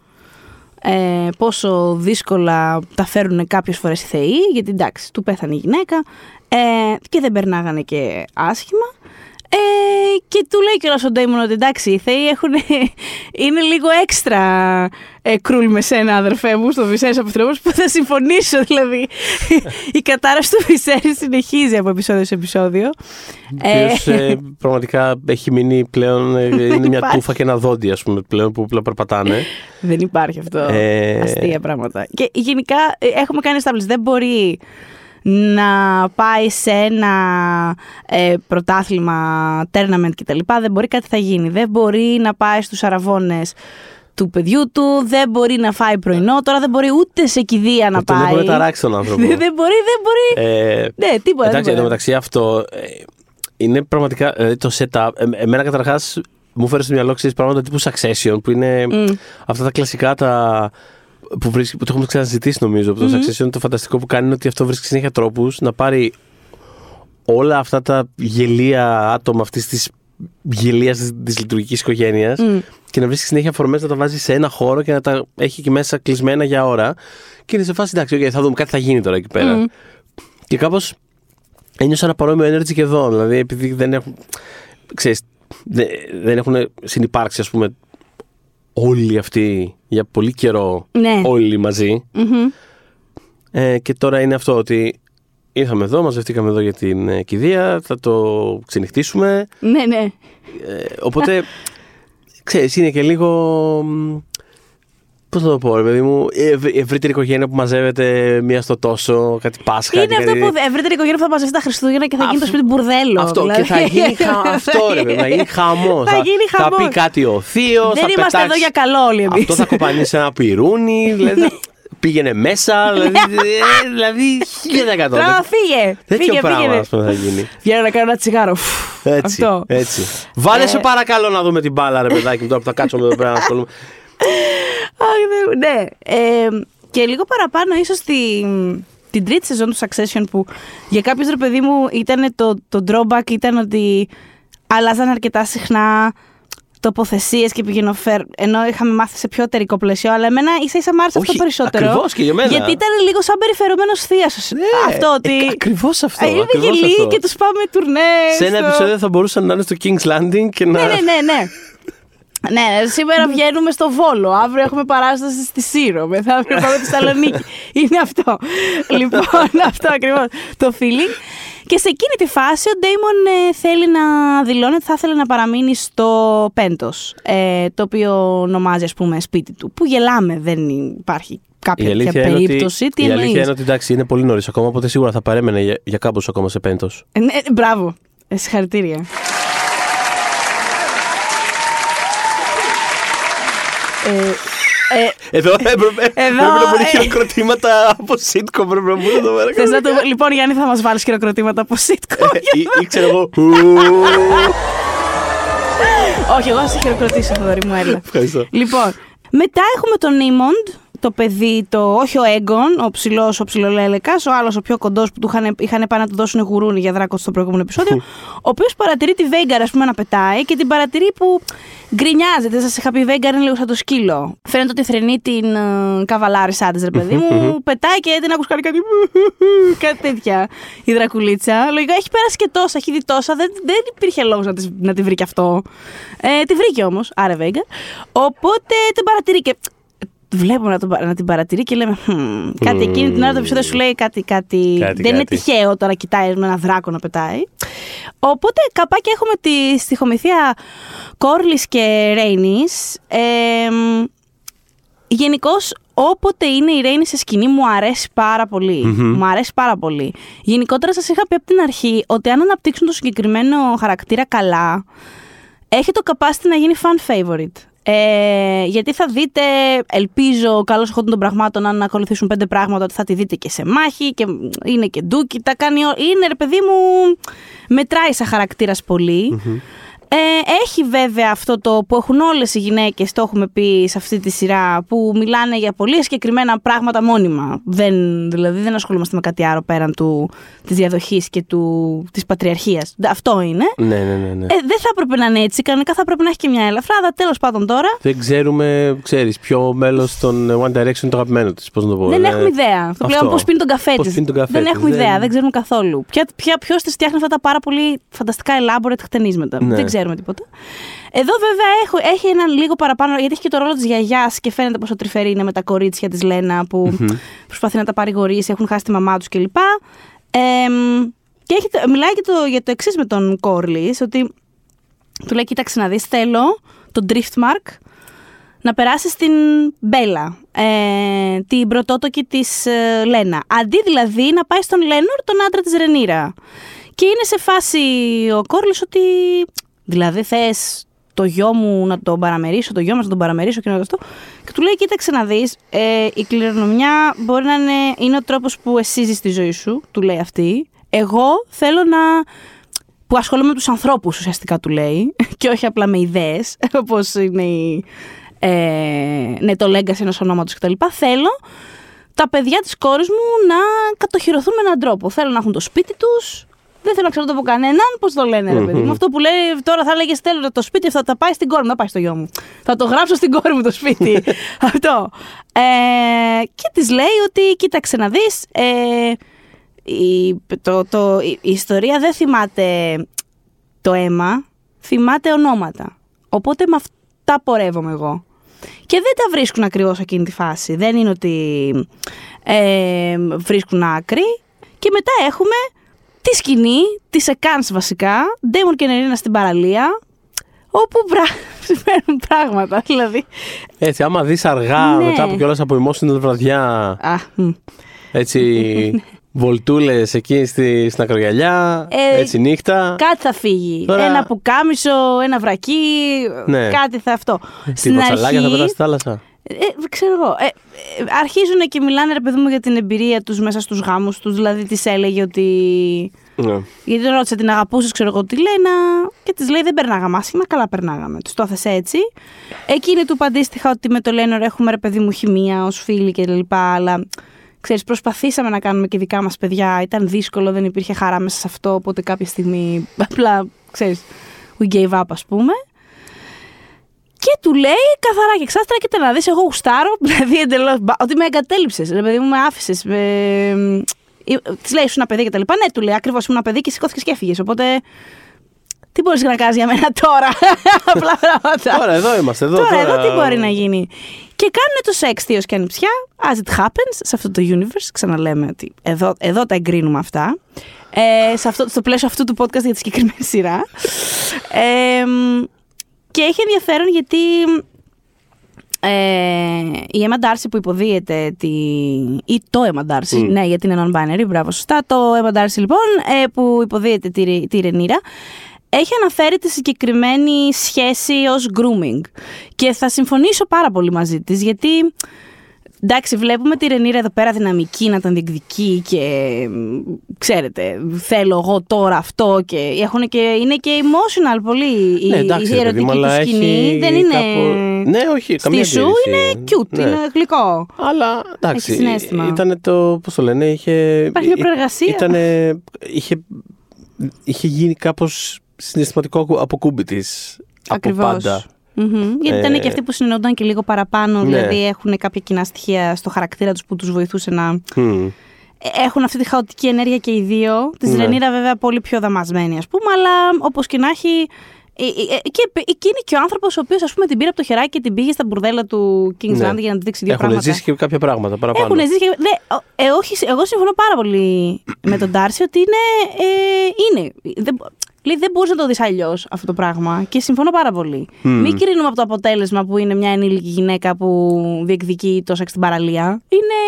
Ε, πόσο δύσκολα τα φέρουν κάποιες φορές οι θεοί, γιατί εντάξει, του πέθανε η γυναίκα ε, και δεν περνάγανε και άσχημα. Ε, και του λέει κιόλας ο Ντέιμον ότι εντάξει, οι θεοί έχουν, <laughs> είναι λίγο έξτρα ε, κρούλ με σένα, αδερφέ μου, στο Βυσέρι Αποθρόμος, που θα συμφωνήσω. Δηλαδή, <laughs> η κατάρρευση του Βυσέρι συνεχίζει από επεισόδιο σε επεισόδιο. Ε, Ποιος, ε, πραγματικά έχει μείνει πλέον. ε, <laughs> είναι μια υπάρχει. τούφα και ένα δόντι, ας πούμε, πλέον που απλά περπατάνε. Δεν υπάρχει αυτό. Ε, Αστεία πράγματα. Και γενικά ε, έχουμε κάνει establish. Δεν μπορεί να πάει σε ένα ε, πρωτάθλημα, tournament κτλ. Δεν μπορεί κάτι θα γίνει. Δεν μπορεί να πάει στους αραβώνες του παιδιού του, δεν μπορεί να φάει πρωινό, τώρα δεν μπορεί ούτε σε κηδεία να Τον πάει. έχουν ταράξει τον άνθρωπο. δεν, <laughs> δεν μπορεί, δεν μπορεί. Ε, ναι, τίποτα. Εντάξει, τίποτα. εντωμεταξύ αυτό ε, είναι πραγματικά δηλαδή το setup. Ε, εμένα καταρχάς μου φέρει στο μυαλό ξέρεις, πράγματα τύπου Succession που είναι αυτά τα κλασικά τα. Που, βρίσκει, που το έχουμε ξαναζητήσει νομίζω. Το Succession το φανταστικό που κάνει είναι ότι αυτό βρίσκει συνέχεια τρόπους να πάρει όλα αυτά τα γελία άτομα αυτής της γελίας της λειτουργικής οικογένειας και να βρίσκει συνέχεια φορμές να τα βάζει σε ένα χώρο και να τα έχει εκεί μέσα κλεισμένα για ώρα. Και είναι σε φάση εντάξει, okay, θα δούμε κάτι θα γίνει τώρα εκεί πέρα. Και κάπως ένιωσα ένα παρόμοιο energy και εδώ. Δηλαδή, επειδή δεν έχουν. Ξέρεις, δεν, δεν έχουν συνυπάρξει, ας πούμε, όλοι αυτοί για πολύ καιρό. Ναι. Όλοι μαζί. Μμμ. Ε, και τώρα είναι αυτό ότι ήρθαμε εδώ, μαζευτήκαμε εδώ για την ε, κηδεία, θα το ξενυχτήσουμε. Ναι, ναι. Ε, οπότε, <laughs> ξέρεις, είναι και λίγο... μ, Πώς θα το πω, ρε παιδί μου, η ευρύ- η ευρύτερη οικογένεια που μαζεύεται μία στο τόσο, κάτι Πάσχα. Είναι και αυτό κάτι- που ευρύτερη οικογένεια που θα μαζευτεί τα Χριστούγεννα και θα γίνει το Αυτό- σπίτι μπουρδέλο. Αυτό δηλαδή. και θα γίνει χα... αυτό ρε παιδί, θα γίνει <laughs> χαμός. Θα γίνει Θα χαμός. πει κάτι ο θείος. Δεν θα είμαστε πετάξει... εδώ για καλό όλοι εμείς. Αυτό θα κοπανίσει ένα πυρούνι. δηλαδή, πήγαινε μέσα. Δηλαδή, <laughs> ε, δηλαδή χίλια εκατό. Τώρα φύγε. Τέτοιο Φύγε, πράγμα φύγε. ας πούμε, θα γίνει. Βγαίνω να κάνω ένα τσιγάρο. Φου, Έτσι, Αυτό. έτσι. Βάλε Ε. σε παρακαλώ να δούμε την μπάλα, ρε παιδάκι μου, τώρα που θα κάτσουμε εδώ πέρα να ασχολούμαι. Αχ, ναι, ναι. Ε, και λίγο παραπάνω ίσως την, την τρίτη σεζόν του Succession που για κάποιους ρε παιδί μου ήταν το, το drawback ήταν ότι αλλάζαν αρκετά συχνά τοποθεσίες και πηγαινοφέρ. Ενώ είχαμε μάθει σε πιο εταιρικό πλαίσιο, αλλά εμένα ίσα ίσα μ' άρεσε αυτό Όχι, περισσότερο. ακριβώς και για μένα. Γιατί ήταν λίγο σαν περιφερειμένο θεία. αυτό ότι. ε, ακριβώς αυτό, Ε, Είναι ακριβώς γελοί αυτό. και τους πάμε τουρνές. Σε ένα στο- επεισόδιο θα μπορούσαν να είναι στο King's Landing και να. Ναι, ναι, ναι, ναι. Ναι, σήμερα βγαίνουμε στο Βόλο. Αύριο έχουμε παράσταση στη Σύρο. Μεθαύριο πάμε στη Θεσσαλονίκη. <laughs> Είναι αυτό. λοιπόν, <laughs> αυτό ακριβώς. Το feeling. Και σε εκείνη τη φάση ο Ντέιμον ε, θέλει να δηλώνει ότι θα ήθελε να παραμείνει στο Πέντος, ε, το οποίο ονομάζει ας πούμε σπίτι του. Που γελάμε, δεν υπάρχει κάποια τέτοια περίπτωση. Ότι, Τι η εννοείς; αλήθεια είναι ότι εντάξει, είναι πολύ νωρίς ακόμα, οπότε σίγουρα θα παρέμενε για, για κάπω ακόμα σε πέντος. Ε, ναι, μπράβο. Ε, συγχαρητήρια. Ε, ε, Εδώ έπρεπε, Εδώ, έπρεπε να μπουν ε. χειροκροτήματα από sitcom. Πρέπει να μπουν εδώ πέρα. θες να το... Λοιπόν, Γιάννη, θα μας βάλεις χειροκροτήματα από sitcom. Ε, ή, ή ξέρω εγώ. ου, Όχι, εγώ θα σε χειροκροτήσω, Θοδωρή μου, έλα. Ευχαριστώ. Λοιπόν, μετά έχουμε τον Νίμοντ, το παιδί, το, όχι ο Έγκον, ο ψηλός, ο ψιλολέλεκα, ο άλλος ο πιο κοντός που του είχαν, είχαν πάει να του δώσουν γουρούνι για δράκο στο προηγούμενο επεισόδιο, ο οποίος παρατηρεί τη Βέγκαρ, ας πούμε, να πετάει και την παρατηρεί που γκρινιάζεται. Σας είχα πει, η Βέγκαρ είναι λίγο σαν το σκύλο. Φαίνεται ότι θρενεί την uh, καβαλάρισά της, ρε παιδί μου, πετάει και την ακούς κάνει κάτι. <laughs> κάτι τέτοια η δρακουλίτσα. Λογικά έχει πέρασει και τόσα, έχει δει τόσα, δεν, δεν υπήρχε λόγος να, της- να τη βρει και αυτό. Ε, τη βρήκε όμως, άρα Βέγκαρ. Οπότε την παρατηρεί και βλέπουμε να, τον, παρα- να την παρατηρεί και λέμε «Χμ, κάτι εκείνη την ώρα το επεισόδιο σου λέει κάτι, κάτι, Κάτι, δεν είναι κάτι. τυχαίο τώρα κοιτάει με ένα δράκο να πετάει οπότε καπάκι έχουμε τη στοιχομηθεία Κόρλης και Ρέινης ε, Γενικώς, όποτε είναι η Ρέινη σε σκηνή, μου αρέσει πάρα πολύ. Μου αρέσει πάρα πολύ. Γενικότερα, σας είχα πει από την αρχή ότι αν αναπτύξουν το συγκεκριμένο χαρακτήρα καλά, έχει το capacity να γίνει fan favorite. Ε, γιατί θα δείτε, ελπίζω, καλώς εχόντων των πραγμάτων, αν ακολουθήσουν πέντε πράγματα, ότι θα τη δείτε και σε μάχη και είναι και ντούκι. Τα κάνει, ό- είναι ρε παιδί μου, μετράει σαν χαρακτήρας πολύ. Ε, έχει βέβαια αυτό το που έχουν όλες οι γυναίκες, το έχουμε πει σε αυτή τη σειρά, που μιλάνε για πολύ συγκεκριμένα πράγματα μόνιμα. Δεν, δηλαδή δεν ασχολούμαστε με κάτι άλλο πέραν του, της διαδοχής και του, της πατριαρχίας. Αυτό είναι. Ναι, ναι, ναι. ναι. Ε, δεν θα έπρεπε να είναι έτσι. Κανονικά θα έπρεπε να έχει και μια ελαφράδα. Τέλος πάντων τώρα. Δεν ξέρουμε, ξέρεις, ποιο μέλος των One Direction είναι το αγαπημένο της. Πώς να το πω. δεν είναι- έχουμε ιδέα. Το αυτό. πλέον πώς πίνει τον καφέ Πώς της. πίνει τον καφέ Δεν της, έχουμε δεν- ιδέα. Δεν ξέρουμε καθόλου. Ποια, ποια, Ποιος της φτιάχνει αυτά τα πάρα πολύ φανταστικά elaborate χτενίσματα. Ναι. Δεν ξέρουμε τίποτα. Εδώ βέβαια έχω, έχει έναν λίγο παραπάνω, γιατί έχει και το ρόλο της γιαγιάς και φαίνεται πόσο τρυφερή είναι με τα κορίτσια της Λένα που προσπαθεί να τα παρηγορήσει, έχουν χάσει τη μαμά τους κλπ. Ε, και έχει, το- μιλάει και το, για το εξής με τον Κόρλι, ότι του λέει: Κοίταξε να δεις, θέλω το Driftmark να περάσει στην Μπέλα, ε, την πρωτότοκη της ε, Λένα. Αντί δηλαδή να πάει στον Λένορ, τον άντρα της Ρενίρα. Και είναι σε φάση ο Κόρλης ότι δηλαδή θες το γιο μου να τον παραμερίσω, το γιο μας να τον παραμερίσω και να το αυτό. Και του λέει, κοίταξε να δεις, ε, η κληρονομιά μπορεί να είναι, είναι ο τρόπος που εσύ ζεις τη ζωή σου, του λέει αυτή. Εγώ θέλω να που ασχολούμαι με τους ανθρώπους ουσιαστικά του λέει <laughs> και όχι απλά με ιδέες <laughs> όπως είναι η, ε, ναι, το legacy ενός ονόματος κτλ. Θέλω τα παιδιά της κόρης μου να κατοχυρωθούν με έναν τρόπο. Θέλω να έχουν το σπίτι τους, δεν θέλω να ξέρω το από κανέναν, πώς το λένε ρε παιδί μου. Αυτό που λέει τώρα θα έλεγε θέλω το σπίτι αυτό θα πάει στην κόρη μου, δεν πάει στο γιο μου. Θα το γράψω στην κόρη μου το σπίτι. <laughs> αυτό. Ε, και της λέει ότι κοίταξε να δεις, ε, η, το, το, η, η ιστορία δεν θυμάται το αίμα, θυμάται ονόματα. Οπότε με αυτά πορεύομαι εγώ. Και δεν τα βρίσκουν ακριβώς εκείνη τη φάση. Δεν είναι ότι ε, βρίσκουν άκρη. Και μετά έχουμε τη σκηνή, τη Εκάνς βασικά, Ντέμον και Νερίνα στην παραλία, όπου πρα... <laughs> συμβαίνουν πράγματα. Δηλαδή, Έτσι, άμα δεις αργά Ναι. μετά από κιόλας από emotional βραδιά, α, μ. έτσι. <laughs> Βολτούλες εκεί στη, στην ακρογιαλιά, Ε, έτσι νύχτα. κάτι θα φύγει. Τώρα- Ένα πουκάμισο, ένα βρακί, Ναι. κάτι θα αυτό. Τι ποτσαλάκια θα πετάσει στη θάλασσα. Ε, ξέρω εγώ. Ε, ε, αρχίζουν και μιλάνε, ρε παιδί μου, για την εμπειρία τους μέσα στους γάμους τους. Δηλαδή, της έλεγε ότι... Ναι. Γιατί τον ρώτησε, την αγαπούσες, ξέρω εγώ τι λένε. Και της λέει: Δεν περνάγαμε άσχημα, καλά περνάγαμε. Τους το έθεσε έτσι. Εκείνη του είπε αντίστοιχα ότι με το Λένορ έχουμε ρε παιδί μου χημεία ως φίλοι και λοιπά, Αλλά ξέρεις, προσπαθήσαμε να κάνουμε και δικά μας παιδιά. Ήταν δύσκολο, δεν υπήρχε χαρά μέσα σε αυτό. Οπότε κάποια στιγμή απλά ξέρεις, we gave up, ας πούμε. Και του λέει καθαρά και εξάστρα, κοίτα να δεις, εγώ γουστάρω, <laughs> δηλαδή εντελώς. Ότι με εγκατέλειψες, ρε παιδί μου, με άφησες. Της λέει, ήσουν ένα παιδί και τα λοιπά. Ναι, του λέει, ακριβώς ήμουν ένα παιδί και σηκώθηκες και έφυγες. Οπότε. Τι μπορείς να κάνεις για μένα <laughs> τώρα; <laughs> Απλά πράγματα. Τώρα εδώ είμαστε. Εδώ, Τώρα, εδώ τι μπορεί να γίνει. Και κάνουν το σεξ θείος και ανιψιά, as it happens, σε αυτό το universe. Ξαναλέμε ότι εδώ, εδώ τα εγκρίνουμε αυτά. Ε, σε αυτό, στο πλαίσιο αυτού του podcast για τη συγκεκριμένη σειρά. Ε, και έχει ενδιαφέρον γιατί ε, η Emma Darcy που υποδίεται τη... ή το Emma Darcy, ναι γιατί είναι non-binary, μπράβο σωστά, το Emma Darcy λοιπόν ε, που υποδίεται τη, τη Ρενίρα έχει αναφέρει τη συγκεκριμένη σχέση ως grooming. Και θα συμφωνήσω πάρα πολύ μαζί της γιατί Εντάξει, βλέπουμε τη Ρενίρα εδώ πέρα δυναμική να τον διεκδικεί και ξέρετε, θέλω εγώ τώρα αυτό και, έχουν και είναι και emotional πολύ ναι, εντάξει, η ερωτική του σκηνή. Δεν είναι. Κάπου... Ναι, όχι, καμία Στη σου είναι cute, ναι. είναι γλυκό. Αλλά εντάξει, ήταν το. Πώς το λένε, είχε. Υπάρχει μια προεργασία. Ήτανε, είχε, είχε γίνει κάπως συναισθηματικό αποκούμπι της. Από πάντα. Mm-hmm. Γιατί ήταν και ε, αυτοί που συνεννόταν και λίγο παραπάνω, ναι. δηλαδή έχουν κάποια κοινά στοιχεία στο χαρακτήρα τους που τους βοηθούσε να. Mm. Έχουν αυτή τη χαοτική ενέργεια και οι δύο. Της ναι. Ρενίρα, βέβαια, πολύ πιο δαμασμένη, ας πούμε, αλλά όπως και να έχει. Ε, ε, και εκείνη και ο άνθρωπος ο οποίος την πήρε από το χεράκι και την πήγε στα μπουρδέλα του King's ναι. Land για να τη δείξει δύο Έχουν πράγματα. Έχουν ζήσει και κάποια πράγματα παραπάνω. Έχουν ζήσει και. Ναι, ε, όχι, εγώ συμφωνώ πάρα πολύ με τον Τάρση ότι είναι. Ε, είναι. Δεν, Λέει, δεν μπορείς να το δεις αλλιώς αυτό το πράγμα. Και συμφωνώ πάρα πολύ. Mm. Μην κρίνουμε από το αποτέλεσμα που είναι μια ενήλικη γυναίκα που διεκδικεί το σεξ στην παραλία. Είναι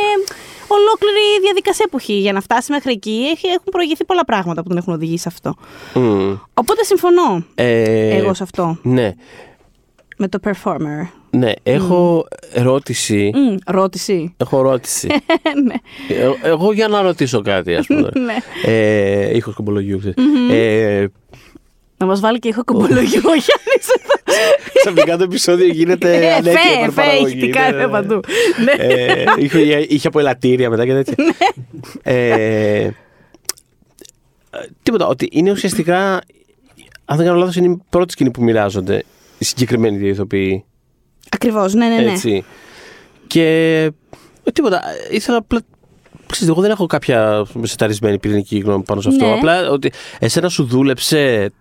ολόκληρη διαδικασία που έχει για να φτάσει μέχρι εκεί. Έχουν προηγηθεί πολλά πράγματα που τον έχουν οδηγήσει σε αυτό. Mm. Οπότε συμφωνώ ε, εγώ σε αυτό. Ναι. Με το performer. Ναι, έχω mm. ερώτηση. Mm, ρώτηση. Έχω ερώτηση. <laughs> ναι. Ε, εγώ για να ρωτήσω κάτι, ας πούμε. <laughs> ναι. ε, ήχος κομπολογιού, mm-hmm. ε, να μας βάλει και ήχο κομπολογιού ο Γιάννη. Ξαφνικά το επεισόδιο γίνεται ε, ανέκαιο. Φε, φε, ηχητικά είναι παντού. Ναι. Ε, είχε από ελαττήρια μετά και τέτοια. Ναι. Τίποτα, ότι είναι ουσιαστικά, αν δεν κάνω λάθος, είναι η πρώτη σκηνή που μοιράζονται οι συγκεκριμένοι δύο ηθοποιοί. Ακριβώς, ναι, ναι, ναι. Έτσι. Και ε, τίποτα. Ήθελα απλά. Ξέρετε, εγώ δεν έχω κάποια σεταρισμένη πυρηνική γνώμη πάνω σε αυτό. Ναι. Απλά ότι εσένα σου δούλεψε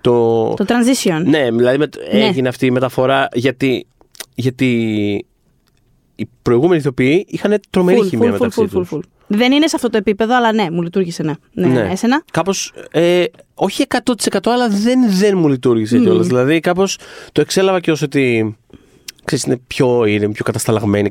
το. Το transition. Ναι, δηλαδή με... ναι. έγινε αυτή η μεταφορά γιατί. γιατί οι προηγούμενοι ηθοποιοί είχαν τρομερή χημία μεταξύ τους. Δεν είναι σε αυτό το επίπεδο, αλλά ναι, μου λειτουργήσε ναι. ναι. ναι. Εσένα; Κάπως. Ε, όχι 100% αλλά δεν, δεν μου λειτουργήσε mm. κιόλας. Δηλαδή, κάπως το εξέλαβα και ω ότι. Ξέρεις, είναι πιο ήρεμη, πιο κατασταλαγμένη.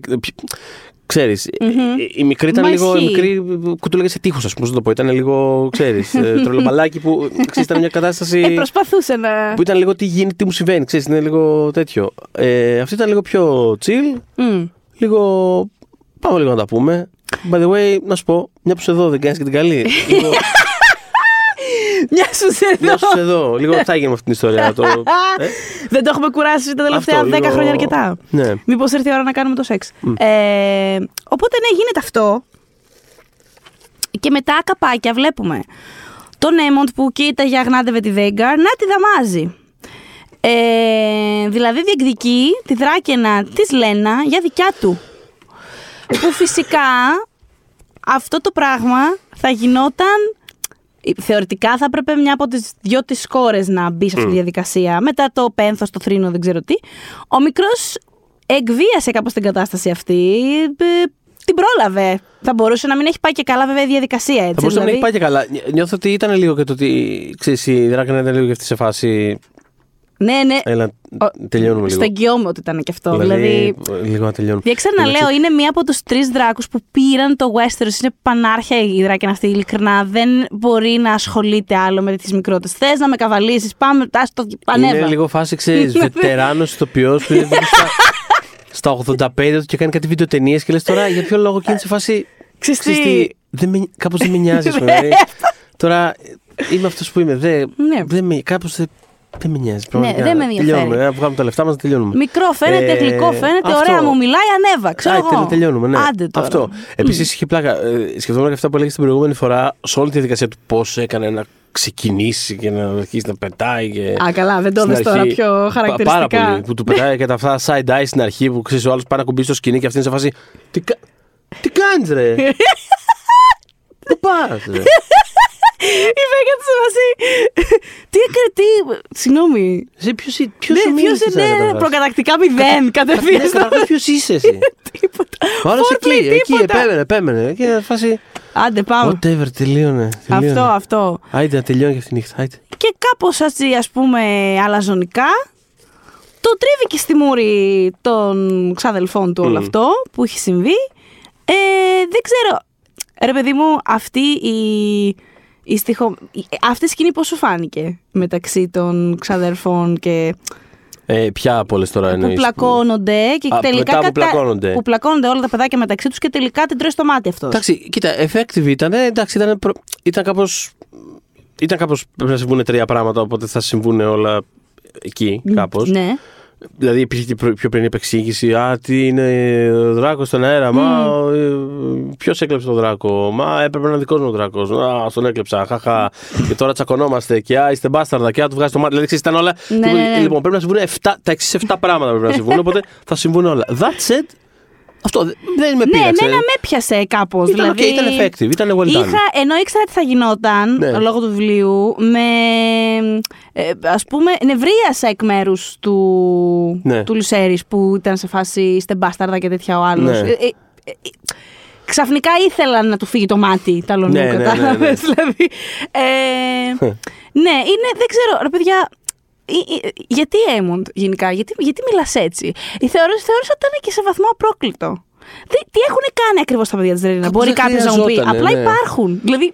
Ξέρεις, mm-hmm. η μικρή ήταν λίγο. Η μικρή κουτούλεγε σε τείχο, ας πούμε, να το πω. Ήταν λίγο, ξέρεις, ε, <laughs> τρολομπαλάκι που ξέρεις, ήταν μια κατάσταση. Ε, προσπαθούσε να. που ήταν λίγο τι γίνεται, τι μου συμβαίνει, ξέρεις, είναι λίγο τέτοιο. Ε, αυτή ήταν λίγο πιο chill. Mm. Λίγο. Πάμε λίγο να τα πούμε. By the way, να σου πω, μια που σε εδώ δεν κάνεις και την καλή. <laughs> Λίγο... Μια σου εδώ. Μια σου εδώ. Λίγο <laughs> θα γίνει με αυτή την ιστορία. Το... ε; <laughs> Δεν το έχουμε κουράσει τα τελευταία Αυτό, 10 λίγο... χρόνια αρκετά. Ναι. Μήπως έρθει η ώρα να κάνουμε το σεξ. Mm. Ε, οπότε ναι, γίνεται αυτό. Και μετά καπάκια βλέπουμε τον Έμοντ που κοίταγε αγνάντευε τη Βέγκαρ να τη δαμάζει. Ε, δηλαδή διεκδικεί τη δράκαινα της Λένα για δικιά του. που φυσικά αυτό το πράγμα θα γινόταν Θεωρητικά θα έπρεπε μια από τις δυο τη κόρε να μπει σε αυτή τη διαδικασία. Μετά το πένθος, το θρήνο, δεν ξέρω τι. Ο μικρός εκβίασε κάπως την κατάσταση αυτή. Ε, την πρόλαβε. Θα μπορούσε να μην έχει πάει και καλά, βέβαια, η διαδικασία έτσι. Θα μπορούσε δηλαδή... να μην έχει πάει και καλά. Νιώθω ότι ήταν λίγο και το ότι. ξέρεις, η Δράκανα ήταν λίγο και αυτή σε φάση. Ναι, ναι. Έλα, τελειώνουμε λίγο. Στο εγγυώμαι ότι ήταν και αυτό. Δηλαδή. δηλαδή λίγο να τελειώνουμε. Διέξερα να λέω, είναι μία από τους τρεις δράκους που πήραν το Westeros. Είναι πανάρχια η δράκη αυτή, ειλικρινά. Δεν μπορεί να ασχολείται άλλο με τις μικρότητες. Θες να με καβαλήσεις, πάμε, α το πανέβα. Είναι λίγο φάση, ξέρεις, βετεράνος ηθοποιός που είναι στα, 85 του και κάνει κάτι βίντεο ταινίε και λες τώρα για ποιο λόγο και είναι σε φάση. Ξέρεις Κάπως δεν με νοιάζει, δηλαδή. Τώρα είμαι αυτός που είμαι. Δεν, ναι. δεν με, κάπως δεν δεν με νοιάζει. Ναι, δεν με ενδιαφέρει. Τελειώνουμε. Να βγάλουμε τα λεφτά μας, τελειώνουμε. Μικρό φαίνεται, ε, γλυκό φαίνεται, αυτό. ωραία μου μιλάει, ανέβα. Ξέρω εγώ. τελειώνουμε. Ναι. Άντε τώρα. Αυτό. Επίσης είχε πλάκα. Ε, σκεφτόμουν και αυτά που έλεγες την προηγούμενη φορά, σε όλη τη διαδικασία του πώς έκανε να ξεκινήσει και να αρχίσει να πετάει. Και Α, καλά, δεν το δεις τώρα πιο χαρακτηριστικά. Πάρα πολύ. Που του πετάει και τα αυτά side eye στην αρχή που ξέρεις ο άλλος πάει να κουμπίσει στο σκηνή και αυτή είναι σε φάση. Τι, τι κάνεις, ρε; <laughs> Πού πας, ρε. Η Βέγγα τη Τι έκανε, τι. Συγγνώμη. Εσύ ποιος, ποιος Ναι, σου ποιος μίλησε, είναι καταρχάς; προκατακτικά μηδέν Ναι, κατευθείαν. καταρχάς ποιος είσαι εσύ. <laughs> Τίποτα. Ο άλλος Foreplay, εκεί, εκεί, τίποτα. επέμενε, επέμενε. Και είναι φάση. Άντε, πάμε. Whatever, τελείωνε. Αυτό, τελείωνε. αυτό. Άιντε να τελειώνει και αυτή η νύχτα. άιντε. Και κάπως έτσι ας πούμε αλαζονικά το τρίβει και στη μούρη των ξαδελφών του όλο Μμμ. αυτό που έχει συμβεί. Ε, δεν ξέρω. Ρε παιδί μου, αυτή η, η στιχο... η- αυτή η σκηνή πώς σου φάνηκε μεταξύ των ξαδερφών και Ε, ποια από όλες τώρα που εννοείς. πλακώνονται και Α, τελικά μετά που πλακώνονται. που πλακώνονται όλα τα παιδάκια μεταξύ τους και τελικά την τρώει στο μάτι αυτός. Εντάξει, κοίτα, effective ήταν. Εντάξει, ήταν, προ... ήταν κάπως... Ήταν κάπως πρέπει να συμβούν τρία πράγματα, οπότε θα συμβούν όλα εκεί κάπως. Ναι. Δηλαδή υπήρχε και προ- πιο πριν επεξήγηση. Α, τι είναι ο δράκος στον αέρα. Μα ποιος έκλεψε τον δράκο. Μα έπρεπε να είναι δικός μου ο δράκος. Α, τον έκλεψα. Χαχα. και τώρα τσακωνόμαστε. Και α, είστε μπάσταρδα. Και α, του βγάζει το μάτι. Δηλαδή ξέρεις, ήταν όλα. Ναι, ναι, ναι. Λοιπόν, πρέπει να συμβούν 7, τα εξή 7 πράγματα πρέπει να συμβούν. Οπότε θα συμβούν όλα. That said, αυτό δε- δεν με Ναι, πείραξε. εμένα με έπιασε κάπως. Ήταν δηλαδή, ok, ήταν effective, ήταν well done. Είχα, ενώ ήξερα τι θα γινόταν Ναι. λόγω του βιβλίου, με ε, ας πούμε νευρίασα εκ μέρους του, Ναι. του Λουσέρης που ήταν σε φάση είστε μπάσταρδα και τέτοια ο άλλος. Ναι. ξαφνικά ήθελαν να του φύγει το μάτι τα λονού, Ναι, ναι, ναι, ναι. κατάλαβες, <laughs> δηλαδή. Ε, ναι, είναι, δεν ξέρω, ρε παιδιά, ε, ε, γιατί Έμοντ γενικά, γιατί, γιατί μιλάς έτσι; Ε, Θεώρησα, θεώρησα ότι ήταν και σε βαθμό απρόκλητο. Τι, τι έχουν κάνει ακριβώς τα παιδιά της Ρερίνα, Κάπως μπορεί δεν κάποιος να μου πει. χρειαζότανε, Απλά ναι. υπάρχουν. Δηλαδή.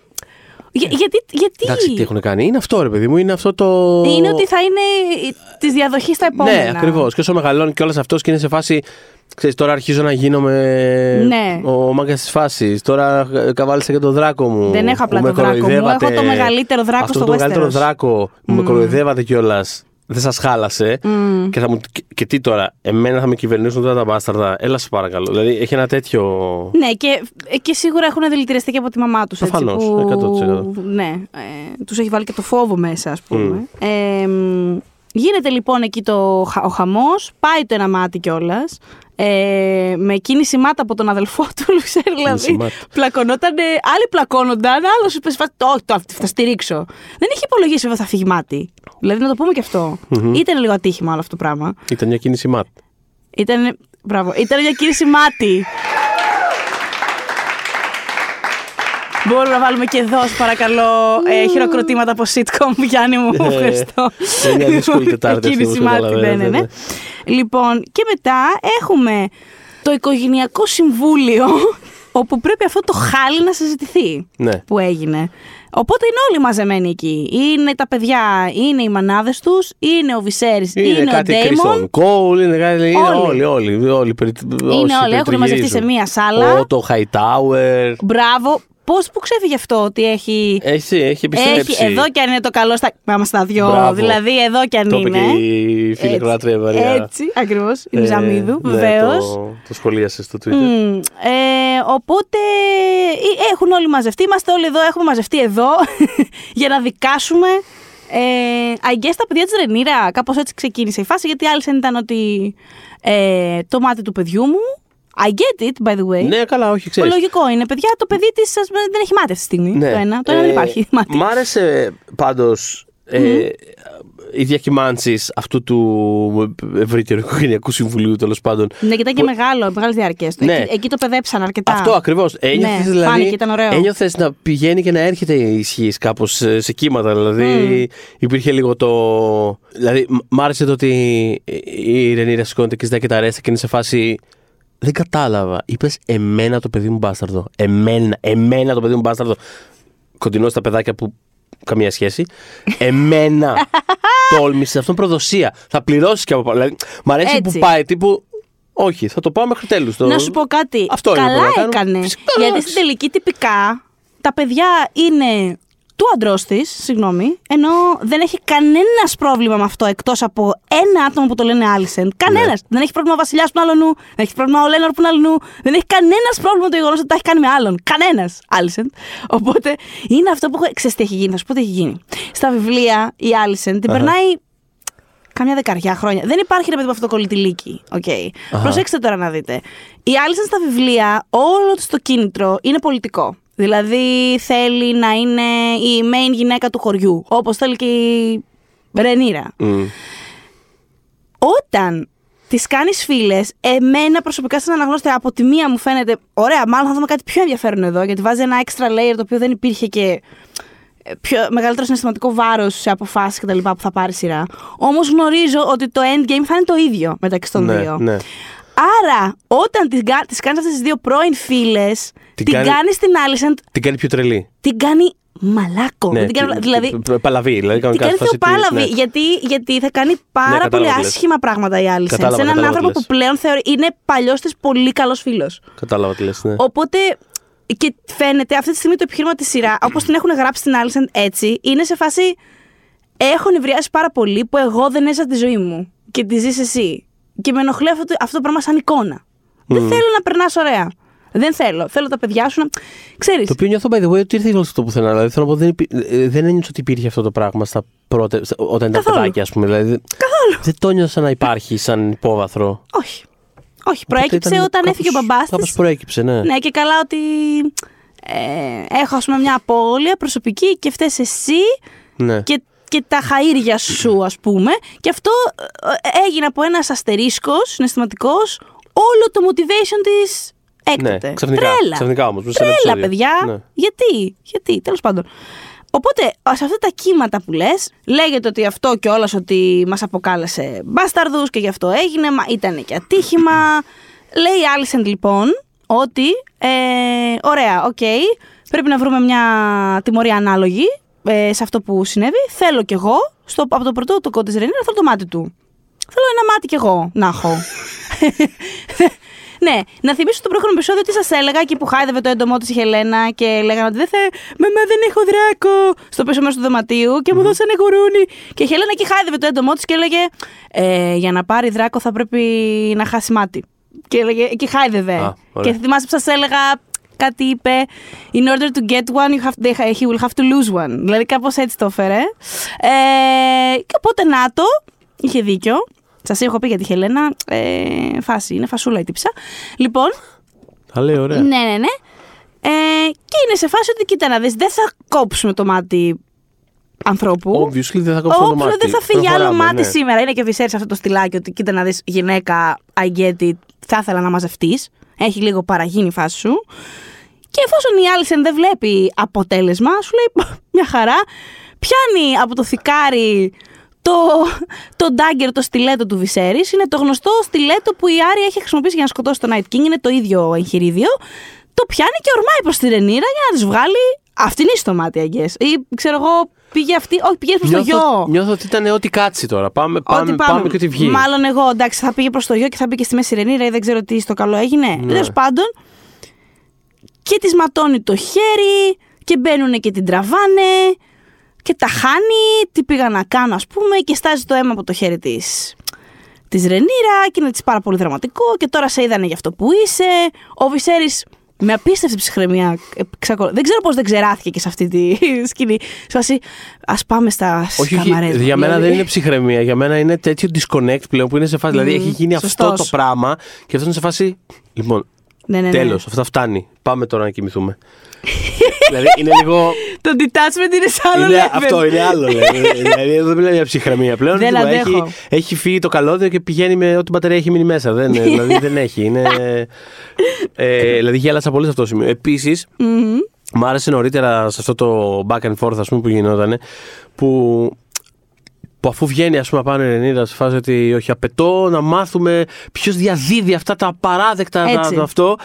για- γιατί. γιατί... Εντάξει, τι έχουν κάνει; Είναι αυτό, ρε παιδί μου. Είναι αυτό το. Είναι ότι θα είναι της διαδοχής στα επόμενα. Ναι, ακριβώς. Και όσο μεγαλώνει και όλο αυτός και είναι σε φάση. Ξέρεις, τώρα αρχίζω να γίνομαι Ναι. ο μάγκας της φάσης. Τώρα ε, καβάλισα και τον δράκο μου. Δεν έχω απλά που με το δράκο μου, κοροϊδεύατε. έχω το μεγαλύτερο δράκο Αυτό στο το μεγαλύτερο Westeros. δράκο που με κοροϊδεύατε κιόλας. Δεν σας χάλασε. Και, θα μου, και, και τι τώρα, εμένα θα με κυβερνήσουν τώρα τα μπάσταρδα. Έλα, σε παρακαλώ. Δηλαδή έχει ένα τέτοιο. Ναι, και, και σίγουρα έχουν δηλητηριστεί και από τη μαμά τους. Προφανώς, που, 100%. Ναι, ε, τους έχει βάλει και το φόβο μέσα, ας πούμε. Ε, μ, γίνεται λοιπόν εκεί το, χα- ο χαμός, πάει το ένα μάτι κιόλας. Ε, με κίνηση μάτα από τον αδελφό του <laughs> Λουσέρ, δηλαδή. μάτα. Πλακωνόταν, άλλοι πλακώνονταν, άλλος είπε: σε φάση, Όχι, το, θα στηρίξω. Δεν είχε υπολογίσει βέβαια θα φύγει μάτι. Δηλαδή να το πούμε και αυτό. Ήταν λίγο ατύχημα όλο αυτό το πράγμα. Ήταν μια κίνηση ματ. Ήταν, μπράβο, ήταν μια κίνηση μάτι. Μπορούμε να βάλουμε και εδώ, σε παρακαλώ, ε, χειροκροτήματα από sitcom, <laughs> Γιάννη μου. Ε, Ευχαριστώ. είναι μια δύσκολη Τετάρτη αυτή, Κίνηση όπως μάτι, ναι, ναι, καταλαβαίνετε, ναι. Λοιπόν, και μετά έχουμε το οικογενειακό συμβούλιο, <laughs> όπου πρέπει αυτό το χάλι να συζητηθεί Ναι. που έγινε. Οπότε είναι όλοι μαζεμένοι εκεί. Είναι τα παιδιά, είναι οι μανάδες τους, είναι ο Βυσέρης, είναι, Είναι, ο κάτι Ντέιμον. Κρίστον Κόουλ, είναι κάτι. Είναι Όλοι. όλοι, όλοι. όλοι, περι- όσοι Είναι όλοι, έχουν μαζευτεί περιτριγυρίζουν. σε μία σάλα. Ο το Hightower. Μπράβο. Πώς που ξέφυγε αυτό ότι έχει. Έχει, έχει επιστρέψει. Έχει, εδώ κι αν είναι το καλό στα. Πάμε στα δυο. Μπράβο. Δηλαδή, εδώ κι αν Το είπε είναι. και η φίλη Έτσι. Κροάτρια Βαριά. Έτσι, ακριβώς. Η Ε, Ζαμίδου, ναι, βεβαίως. το, το σχολίασε στο Twitter. Ε, οπότε ε, έχουν όλοι μαζευτεί. Είμαστε όλοι εδώ, έχουμε μαζευτεί εδώ <laughs> για να δικάσουμε. Ε, I guess τα παιδιά της Ρενίρα. Κάπως έτσι ξεκίνησε η φάση. Γιατί άλλη ήταν ότι ε, το μάτι του παιδιού μου. I get it, by the way. Ναι, καλά, όχι, ξέρεις. Λογικό είναι. Παιδιά, το παιδί της δεν έχει μάτι αυτή τη στιγμή. Το ένα. Το ένα δεν υπάρχει. <laughs> Μάτι. Ναι. Μ' άρεσε πάντως ε, οι διακυμάνσεις αυτού του ευρύτερου οικογενειακού συμβουλίου τέλος πάντων. Ναι, και ήταν και μεγάλο, μεγάλες διάρκειες. Ναι. Εκεί, εκεί το παιδέψαν αρκετά. Αυτό ακριβώς. Ένιωθες Ναι, δηλαδή. φάνηκε, ήταν ωραίο. Ένιωθες να πηγαίνει και να έρχεται η ισχύ κάπως σε, σε κύματα. Δηλαδή υπήρχε λίγο το. Δηλαδή, μ- μ' άρεσε το ότι η Ρενίρα σηκώνεται και ζητάει και τα ρέστα και είναι σε φάση. Δεν κατάλαβα. Είπες εμένα το παιδί μου μπάσταρδο. Εμένα, εμένα το παιδί μου μπάσταρδο. Κοντινό στα παιδάκια που καμία σχέση. Εμένα <laughs> τόλμησες. Αυτό είναι προδοσία. Θα πληρώσεις και από πάνω. Δηλαδή, μ' αρέσει Έτσι. που πάει τύπου. Όχι, θα το πάω μέχρι τέλους. Να σου πω κάτι. Αυτό είναι που Καλά πρέπει να κάνουμε. έκανες. Φυσικά, γιατί εντάξει. στην τελική τυπικά τα παιδιά είναι του αντρός της, συγγνώμη, ενώ δεν έχει κανένας πρόβλημα με αυτό εκτός από ένα άτομο που το λένε Άλισεν. Κανένας. Ναι. Δεν έχει πρόβλημα ο Βασιλιάς που είναι άλλου νου, δεν έχει πρόβλημα ο Λένορ που είναι άλλου νου, δεν έχει κανένας πρόβλημα με το γεγονός ότι τα έχει κάνει με άλλον. Κανένας Άλισεν. Οπότε είναι αυτό που. Ξέρετε τι έχει γίνει, θα σου πω τι έχει γίνει. Στα βιβλία η Άλισεν την Αχα. περνάει Καμιά δεκαριά χρόνια. Δεν υπάρχει ρε παιδί με αυτό το κολλητηλίκι. Okay. Αχα. Προσέξτε τώρα να δείτε. Η Άλισεν στα βιβλία, όλο της το κίνητρο είναι πολιτικό. Δηλαδή θέλει να είναι η main γυναίκα του χωριού, όπως θέλει και η Ρενίρα. Μμ. Όταν τι κάνεις φίλες, εμένα προσωπικά σαν αναγνώστη από τη μία μου φαίνεται ωραία, μάλλον θα δούμε κάτι πιο ενδιαφέρον εδώ, γιατί βάζει ένα extra layer το οποίο δεν υπήρχε και ε, πιο μεγαλύτερο συναισθηματικό βάρος σε αποφάσεις κτλ. που θα πάρει σειρά. Όμως γνωρίζω ότι το endgame θα είναι το ίδιο μεταξύ των Ναι, δύο. ναι. Άρα, όταν τις, κα- τις κάνεις αυτές τις δύο πρώην φίλες, Την την, κάνει- κάνεις την Alicent, Την κάνει πιο τρελή. την κάνει μαλάκο. Ναι, Δεν την κάνει, τι- δηλαδή, τι- π- Παλαβή, δηλαδή την κανονικά. κάνει σε φάση τι- θεοπάλαβη. ναι. Γιατί, γιατί θα κάνει πάρα κατάλαβα πολύ τι λες. άσχημα πράγματα η Alicent. Κατάλαβα, σε έναν κατάλαβα άνθρωπο τι λες. που πλέον θεωρεί, είναι παλιός της πολύ καλός φίλος. Κατάλαβα τι λες, ναι. Οπότε. Και φαίνεται αυτή τη στιγμή το επιχείρημα της σειρά, όπως την έχουν γράψει στην Alicent έτσι, είναι σε φάση. Έχω νευριάσει πάρα πολύ που εγώ δεν έζησα τη ζωή μου και τη ζεις εσύ. Και με ενοχλεί αυτό, το- αυτό το πράγμα σαν εικόνα. Δεν θέλω να περνάς ωραία. Δεν θέλω. Θέλω τα παιδιά σου να. Ξέρεις. Το οποίο νιώθω by the way ότι ήρθε όλο αυτό πουθενά. Δηλαδή θέλω να πω δεν, υπή... ε, δεν ένιωσα ότι υπήρχε αυτό το πράγμα στα πρώτα, στα- όταν ήταν Καθόλου. παιδάκι, ας πούμε. Δηλαδή, Καθόλου. Δεν το νιώσα να υπάρχει σαν υπόβαθρο. Όχι. Όχι. Προέκυψε όταν έφυγε ο μπαμπάς Κάπως της. προέκυψε, ναι. Ναι, και καλά ότι. Ε, έχω ας πούμε μια απώλεια προσωπική και φταίς εσύ ναι. και, και τα χαΐρια σου ας πούμε και αυτό ε, έγινε από ένας αστερίσκος συναισθηματικός όλο το motivation της έκτοτε. Ναι, ξαφνικά, Τρέλα. ξαφνικά όμως, μέσα σε ένα Τρέλα, επεισόδιο. παιδιά. Ναι. Γιατί, γιατί, τέλος πάντων. Οπότε, σε αυτά τα κύματα που λες, λέγεται ότι αυτό και ότι μας αποκάλεσε μπάσταρδους και γι' αυτό έγινε, μα ήταν και ατύχημα. <clears throat> Λέει η Άλισεντ λοιπόν ότι, ε, ωραία, οκ, πρέπει να βρούμε μια τιμωρία ανάλογη ε, σε αυτό που συνέβη. Θέλω κι εγώ, στο, από το πρωτότοκο της Ρενίρα, θέλω το μάτι του. Θέλω ένα μάτι κι εγώ να έχω. <laughs> ναι, να θυμίσω το προηγούμενο επεισόδιο τι σας έλεγα εκεί που χάιδευε το έντομό της η Χελένα και λέγανε ότι δεν θα. Μαμά δεν έχω δράκο στο πίσω μέρος του δωματίου και μου δώσανε γουρούνι. Και η Χελένα εκεί χάιδευε το έντομό της και έλεγε ε, Για να πάρει δράκο θα πρέπει να χάσει μάτι. Και, έλεγε, και χάιδευε. Α, ωραία. και θυμάσαι που σας έλεγα κάτι είπε In order to get one, you have, they- he will have to lose one. Δηλαδή κάπως έτσι το έφερε. Ε, και οπότε να το, είχε δίκιο. Σας έχω πει για τη Χελένα. Ε, φάση, είναι φασούλα η τύψα. Λοιπόν, Τα λέει ωραία. ναι, ναι, ναι. Ε, και είναι σε φάση ότι κοίτα να δεις, δεν θα κόψουμε το μάτι ανθρώπου. Obviously δεν θα κόψω το Όπλο, μάτι. δεν θα φύγει άλλο Προχωράμε, μάτι ναι. σήμερα. Είναι και ο Βυσέρης αυτό το στυλάκι ότι κοίτα να δεις γυναίκα, I get it, θα ήθελα να μαζευτείς. Έχει λίγο παραγίνει η φάση σου. Και εφόσον η Άλισεν δεν βλέπει αποτέλεσμα, σου λέει μια χαρά, πιάνει από το θικάρι το, το dagger, το στιλέτο του Βυσέρης. Είναι το γνωστό στιλέτο που η Άρια έχει χρησιμοποιήσει για να σκοτώσει τον Night King. Είναι το ίδιο εγχειρίδιο. Το πιάνει και ορμάει προς τη Ρενίρα για να της βγάλει αυτήν στο μάτι, I guess. Ή ξέρω εγώ, πήγε αυτή. Όχι, πήγες προς το Νιώθω, γιο. νιώθω ότι ήταν ό,τι κάτσει τώρα. Πάμε, πάμε, Ότι πάμε, και ό,τι βγει. Μάλλον εγώ, εντάξει, θα πήγε προς το γιο και θα μπήκε στη μέση Ρενίρα ή δεν ξέρω τι στο καλό έγινε. Ναι. Τέλος πάντων. Και τη ματώνει το χέρι και μπαίνουν και την τραβάνε και τα χάνει. Τι πήγα να κάνω, ας πούμε, και στάζει το αίμα από το χέρι της. Της Ρενίρα και είναι της πάρα πολύ δραματικό και τώρα σε είδανε για αυτό που είσαι. Ο Βυσέρης με απίστευτη ψυχραιμία. ε, ξεκο- Δεν ξέρω πώς δεν ξεράθηκε και σε αυτή τη <laughs> σκηνή. Σε φάση, ας πάμε στα Όχι, όχι, καμαρές, για μένα δηλαδή. δεν είναι ψυχραιμία. Για μένα είναι τέτοιο disconnect πλέον που είναι σε φάση. Δηλαδή έχει γίνει αυτό σωστός. το πράγμα και αυτό είναι σε φάση. Λοιπόν, Ναι, ναι, ναι. τέλος, αυτά φτάνει. Πάμε τώρα να κοιμηθούμε. <laughs> δηλαδή είναι λίγο. Το detachment είναι σε άλλο είναι, level. αυτό είναι άλλο. Δηλαδή, <laughs> δηλαδή εδώ δεν μιλάμε για ψυχραιμία πλέον. Δεν Τίποτα. αντέχω. έχει, έχει φύγει το καλώδιο και πηγαίνει με ό,τι μπαταρία έχει μείνει μέσα. Δεν, <laughs> δηλαδή δεν έχει. Είναι, ε, δηλαδή γέλασα πολύ σε αυτό το σημείο. Επίσης, Μμμ. Μ' άρεσε νωρίτερα σε αυτό το back and forth ας πούμε, που γινόταν που, που αφού βγαίνει ας πούμε πάνω η Ρενίδα σε φάση ότι όχι απαιτώ να μάθουμε ποιος διαδίδει αυτά τα απαράδεκτα τα, Έτσι. το αυτό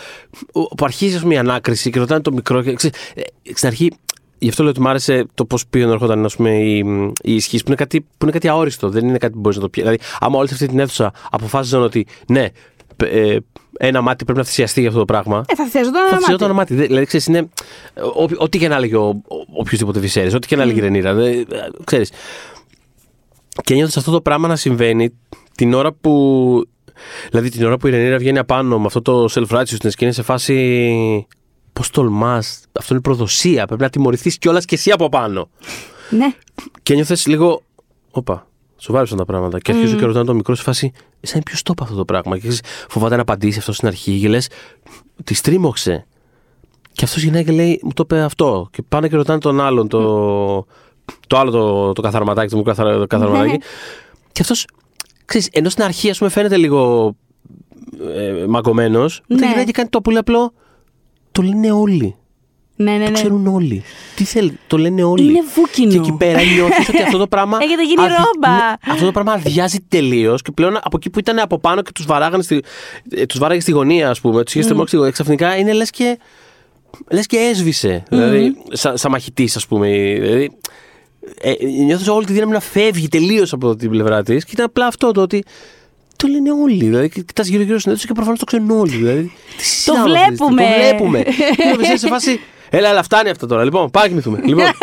που αρχίζει ας πούμε, η ανάκριση και ρωτάνε το μικρό και, ξέρεις, ε, στην αρχή Γι' αυτό λέω ότι μου άρεσε το πώς πήγαινε έρχονταν ας πούμε, η, η ισχύ που είναι, κάτι, που είναι κάτι αόριστο. Δεν είναι κάτι που μπορείς να το πιέσει. Δηλαδή, άμα όλη αυτή την αίθουσα αποφάσιζαν ότι ναι, π- ε, ένα μάτι πρέπει να θυσιαστεί για αυτό το πράγμα. Ε, θα θυσιαζόταν Θα ένα θυσιαζόταν μάτι. ένα μάτι. Δε- Δηλαδή, ξέρεις, είναι. ό- Ό,τι και να έλεγε ο, ο, οποιοδήποτε Βυσέρη, ό,τι και να έλεγε η Ρενίρα. δε- Ξέρεις. Και νιώθω αυτό το πράγμα να συμβαίνει την ώρα που. Δηλαδή, την ώρα που η Ρενίρα βγαίνει απάνω με αυτό το self-righteousness και είναι σε φάση. Πώς τολμάς, αυτό είναι προδοσία. Πρέπει να τιμωρηθείς κιόλας και εσύ από πάνω. Ναι. Και νιώθε λίγο. Όπα, σοβάρεψαν τα πράγματα. Και αρχίζω και ρωτάω το μικρό σε φάση. Σαν είναι ποιος το είπε αυτό το πράγμα; Και ξέρεις, φοβάται να απαντήσει αυτό στην αρχή και λες. Τη τρίμωξε. Και αυτός γυρνάει και λέει, μου το είπε αυτό. Και πάνε και ρωτάνε τον άλλον, το, το άλλο το, το καθαρματάκι, το μου καθαρα, το καθαρματάκι. Ναι. Και αυτός, ξέρεις, ενώ στην αρχή, ας πούμε, φαίνεται λίγο ε, μαγκωμένο, Ναι. μετά γυρνάει και κάνει το πολύ απλό. Το λένε όλοι. Ναι, ναι, Το ναι. ξέρουν όλοι. Τι θέλει, το λένε όλοι. Είναι βούκινο. Και εκεί πέρα νιώθεις ότι αυτό το πράγμα. <laughs> Έχετε γίνει αδει- ρόμπα. ναι, αυτό το πράγμα αδειάζει τελείως και πλέον από εκεί που ήταν από πάνω και τους βαράγανε στη, ε, τους βάραγε στη γωνία, ας πούμε, του είχε στριμώξει στη γωνία. Ξαφνικά είναι λες και. Λες και έσβησε. Δηλαδή, σαν σα μαχητής, ας πούμε. Δηλαδή, ε, νιώθω όλη τη δύναμη να φεύγει τελείως από την πλευρά της και ήταν απλά αυτό το ότι. Το λένε όλοι. Δηλαδή, κοιτάς γύρω-γύρω στην αίθουσα και προφανώς το ξέρουν όλοι. Δηλαδή, τι συζητάμε αυτή τη στιγμή, βλέπουμε. Το βλέπουμε. Και ο Βεσέλη σε φάση. Έλα, αλλά φτάνει αυτό τώρα. Λοιπόν, πάμε κοιμηθούμε. Λοιπόν. ε, <laughs>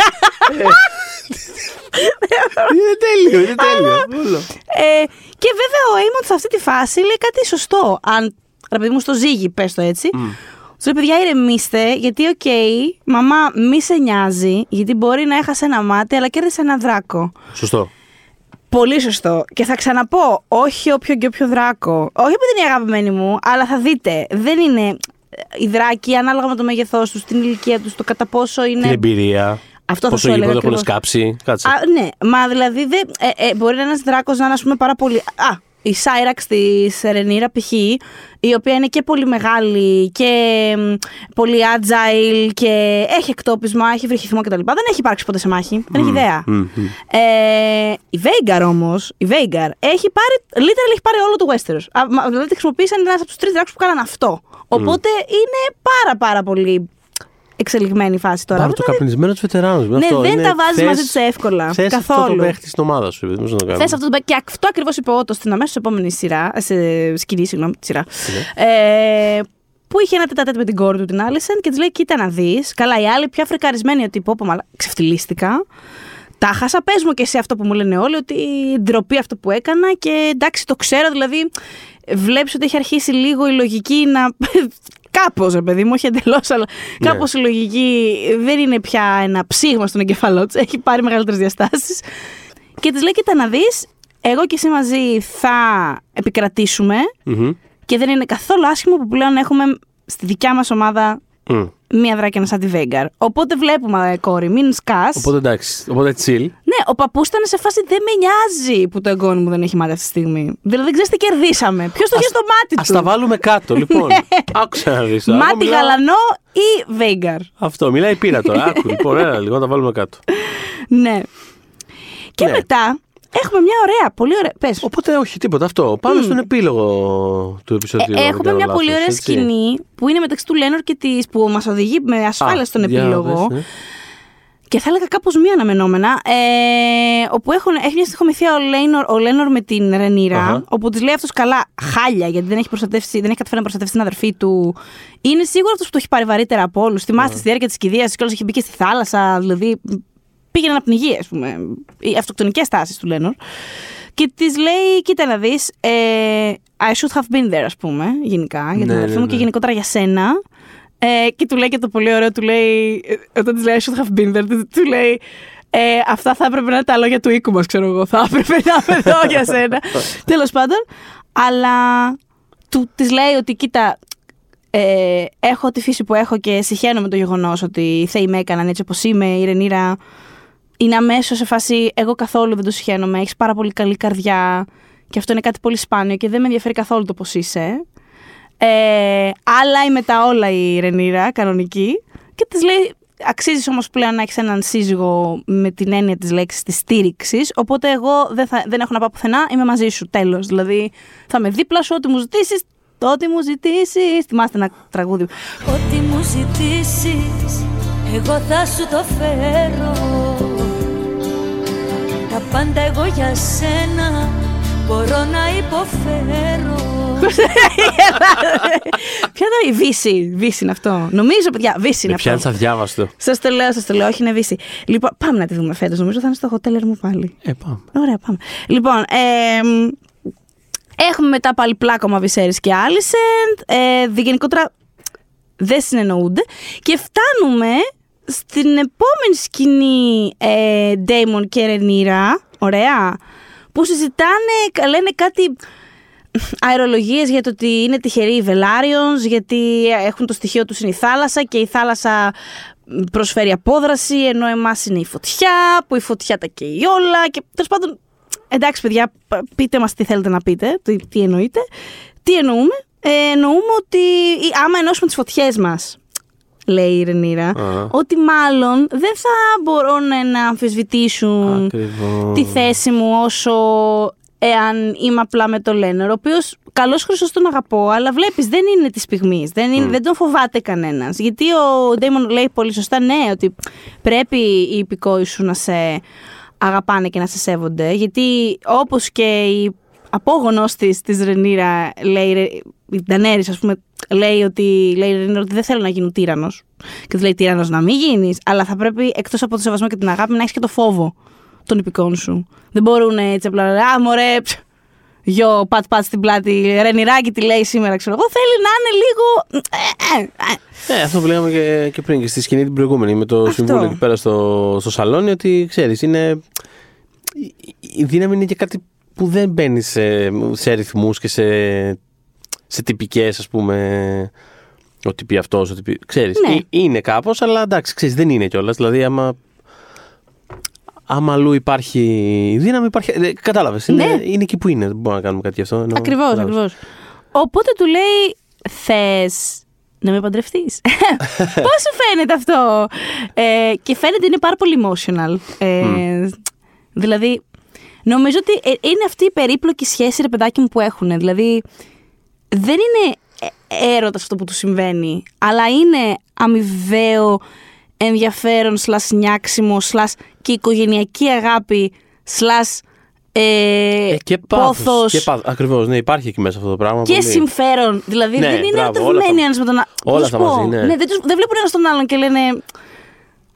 είναι τέλειο, είναι τέλειο. Όλο. Ε, και βέβαια ο Έιμοντ σε αυτή τη φάση λέει κάτι σωστό. Αν, ρε παιδί μου, στο ζύγι, πες το έτσι. Του λέει, παιδιά, ηρεμήστε, γιατί, οκ, μαμά, μη σε νοιάζει, γιατί μπορεί να έχασε ένα μάτι, αλλά κέρδισε ένα δράκο. Σωστό. Πολύ σωστό. Και θα ξαναπώ, όχι όποιο και όποιο δράκο. Όχι επειδή είναι η αγαπημένη μου, αλλά θα δείτε, δεν είναι οι δράκοι ανάλογα με το μέγεθός τους, την ηλικία τους, το κατά πόσο είναι. Την εμπειρία. Αυτό θα Πόσο σου έλεγα γλυκό έχουν ακριβώς. σκάψει. Κάτσε. Α, ναι, μα δηλαδή δεν, ε, ε, μπορεί ένας δράκος να είναι ας πούμε, πάρα πολύ. Α, η Σάιραξ της Ρενίρα π.χ., η οποία είναι και πολύ μεγάλη και μ, πολύ agile και έχει εκτόπισμα, έχει βρυχηθμό κτλ. Δεν έχει υπάρξει ποτέ σε μάχη. Δεν έχει ιδέα. Μμ, μμ. Ε, η Βέγκαρ όμως, η Βέγκαρ έχει πάρει, literal έχει πάρει όλο το Westeros. Α, μα, δηλαδή τη χρησιμοποίησαν ένας από τους τρεις δράκου που κάναν αυτό. Οπότε είναι πάρα πάρα πολύ εξελιγμένη η φάση τώρα. Πάρε το Δηλαδή, καπνισμένο τους βετεράνους. Ναι, δεν τα βάζεις μαζί τους εύκολα. Θες αυτό Καθόλου. το παίχτη στην ομάδα σου. επειδή πώς να το κάνουμε. Θες αυτό το παί- Και αυτό ακριβώς είπε ο Ότος στην αμέσως επόμενη σειρά. ε, Σε σκηνή, συγγνώμη, τη σειρά. Ναι. Ε, που είχε ένα τετατέτ με την κόρη του την Άλισεν και της λέει: Κοίτα να δεις. Καλά, η άλλη πιο αφρικαρισμένη ότι πω, πω, μαλά, ξεφτυλίστηκα. Τα χάσα, πες μου και σε αυτό που μου λένε όλοι, ότι ντροπή αυτό που έκανα και εντάξει, το ξέρω, δηλαδή βλέπεις ότι έχει αρχίσει λίγο η λογική να. Κάπως, ρε παιδί μου, όχι εντελώς, αλλά Ναι. κάπως η λογική δεν είναι πια ένα ψήγμα στον εγκεφαλό της. Έχει πάρει μεγαλύτερες διαστάσεις. Και της λέει: Κοίτα να δεις, εγώ και εσύ μαζί θα επικρατήσουμε Μμμ. και δεν είναι καθόλου άσχημο που πλέον έχουμε στη δικιά μας ομάδα Μμ. Μία δράκια σαν τη Βέγκαρ. Οπότε βλέπουμε, ε, κόρη, μην σκάς. Οπότε εντάξει. Οπότε chill. Ναι, ο παππούς ήταν σε φάση δεν με νοιάζει που το εγγόνι μου δεν έχει μάτι αυτή τη στιγμή. Δηλαδή δεν ξέρεις τι κερδίσαμε. Ποιος το είχε στο μάτι Α του; τα βάλουμε κάτω, <laughs> λοιπόν. Άκουσα να δεις. Μάτι γαλανό ή Βέγκαρ; Αυτό, μιλάει η πείρα τώρα. Άκου, λοιπόν, έλα λίγο να τα βάλουμε κάτω. <laughs> Ναι. Και Ναι. μετά έχουμε μια ωραία, πολύ ωραία. Πες. Οπότε όχι, τίποτα αυτό. Πάμε στον επίλογο του επεισοδίου. Ε, αν δεν έχουμε κάνω μια λάθος, πολύ ωραία έτσι. σκηνή που είναι μεταξύ του Λένορ και της που μας οδηγεί με ασφάλεια Α, στον για επίλογο. δες, ναι. Και θα έλεγα κάπως μη αναμενόμενα. Ε, όπου έχουν, έχει μια στοιχομηθεία ο Λέινορ, ο Λέινορ με την Ρενίρα. Αχα. Όπου της λέει αυτός καλά χάλια, γιατί δεν έχει, προστατεύσει, δεν έχει καταφέρει να προστατεύσει την αδερφή του. Είναι σίγουρα αυτός που το έχει πάρει βαρύτερα από όλους. Θυμάστε στη διάρκεια της κηδείας και όλο έχει μπει και στη θάλασσα. Δηλαδή πήγαινε να πνιγεί, ας πούμε. Οι αυτοκτονικές τάσεις του Λέινορ. Και της λέει, κοίτα να δεις, ε, I should have been there, ας πούμε, γενικά, για την Ναι, αδερφή ναι, μου ναι. και γενικότερα για σένα. Ε, και του λέει και το πολύ ωραίο, του λέει, ε, όταν της λέει I should have been there, του, του λέει, ε, αυτά θα έπρεπε να είναι τα λόγια του οίκου μας, ξέρω εγώ. Θα έπρεπε να είμαι εδώ για σένα. <laughs> Τέλος πάντων. Αλλά του της λέει ότι κοίτα, ε, έχω τη φύση που έχω και συχαίνω με το γεγονός ότι οι θεοί με έκαναν έτσι όπως είμαι. Η Ρενίρα είναι αμέσως σε φάση. Εγώ καθόλου δεν το συχαίνομαι. Έχεις πάρα πολύ καλή καρδιά και αυτό είναι κάτι πολύ σπάνιο και δεν με ενδιαφέρει καθόλου το πώς είσαι. Ε, άλλα ή μετά όλα η Ρενίρα, κανονική. Και της λέει, αξίζεις όμως πλέον να έχεις έναν σύζυγο με την έννοια της λέξης της στήριξης. Οπότε εγώ δεν, θα, δεν έχω να πάω πουθενά, είμαι μαζί σου. Τέλος. Δηλαδή θα με δίπλα σου, ό,τι μου ζητήσεις, το ό,τι μου ζητήσεις. Θυμάστε ένα τραγούδι. Ό,τι μου ζητήσεις εγώ θα σου το φέρω Τα πάντα εγώ για σένα μπορώ να υποφέρω <laughs> Ποια ήταν η Βύση, Βύση είναι αυτό. Νομίζω, παιδιά, Βύση είναι Με πιάνει αυτό. αδιάβαστο. Σας το λέω, σας το λέω, όχι είναι Βύση. Λοιπόν, πάμε να τη δούμε φέτος. Νομίζω θα είναι στο hotel μου πάλι. Ε, πάμε. Ωραία, πάμε. Λοιπόν, ε, μ, έχουμε μετά πάλι πλάκωμα Βυσέρη και Άλισεν. Ε, δι- γενικότερα δεν συνεννοούνται. Και φτάνουμε στην επόμενη σκηνή ε, Ντέιμον και Ρενίρα. Ωραία. Που συζητάνε, λένε κάτι. αερολογίες για το ότι είναι τυχεροί οι Βελάριονς, γιατί έχουν το στοιχείο τους είναι η θάλασσα και η θάλασσα προσφέρει απόδραση, ενώ εμάς είναι η φωτιά, που η φωτιά τα καίει όλα και τέλος πάντων, εντάξει παιδιά, πείτε μας τι θέλετε να πείτε, τι, τι εννοείτε. Τι εννοούμε, ε, εννοούμε ότι άμα ενώσουμε τις φωτιές μας λέει η Ρενίρα, ότι μάλλον δεν θα μπορούν να αμφισβητήσουν τη θέση μου όσο εάν είμαι απλά με το Λένερ, ο οποίος καλό χρυσός τον αγαπώ, αλλά βλέπεις δεν είναι της πυγμή. Δεν, δεν τον φοβάται κανένας. Γιατί ο Ντέιμον λέει πολύ σωστά, ναι, ότι πρέπει οι υπηκόοι σου να σε αγαπάνε και να σε σέβονται. Γιατί όπως και η απόγονός της, της Ρενίρα, λέει, η Ντανέρης, ας πούμε, λέει ότι, λέει ότι δεν θέλω να γίνω τύρανος. Και του λέει τύρανος να μην γίνεις, αλλά θα πρέπει εκτός από το σεβασμό και την αγάπη να έχεις και το φόβο των υπηκών σου. Δεν μπορούν έτσι απλά να Α, μωρέ, γιο, πατ πατ στην πλάτη, ρενιράκι τι λέει σήμερα, ξέρω εγώ. Θέλει να είναι λίγο. Ε, αυτό που λέγαμε και, και πριν και στη σκηνή την προηγούμενη με το αυτό. συμβούλιο εκεί πέρα στο, στο σαλόνι, ότι ξέρεις, είναι. Η δύναμη είναι και κάτι που δεν μπαίνει σε, σε αριθμού και σε σε τυπικές, ας πούμε. Ότι πει αυτός, ότι πει. Ξέρεις. Ναι. Είναι κάπως, αλλά εντάξει, ξέρεις, δεν είναι κιόλας. Δηλαδή, άμα. Άμα αλλού υπάρχει δύναμη, υπάρχει. Ε, Κατάλαβες. Είναι, ναι. είναι εκεί που είναι. Δεν μπορούμε να κάνουμε κάτι γι' αυτό. Ακριβώς, ακριβώς. Οπότε του λέει, θες να με παντρευτείς; <laughs> Πώς σου φαίνεται αυτό; Ε, και φαίνεται είναι πάρα πολύ emotional. Ε, Δηλαδή, νομίζω ότι ε, είναι αυτή η περίπλοκη σχέση, ρε παιδάκι μου, που έχουν. Δηλαδή, δεν είναι ε, έρωτας αυτό που του συμβαίνει, αλλά είναι αμοιβαίο ενδιαφέρον, σλας νιάξιμο, σλας και οικογενειακή αγάπη, σλας ε, ε, και πάθος. Και πάθος. Ακριβώς, ναι, υπάρχει εκεί μέσα αυτό το πράγμα. Και πολύ. συμφέρον. Δηλαδή ναι, δεν είναι ερωτευμένοι ένας με τον άλλον. Όλα αυτά μαζί, ναι. ναι δεν, τους, δεν βλέπουν ένα τον άλλον και λένε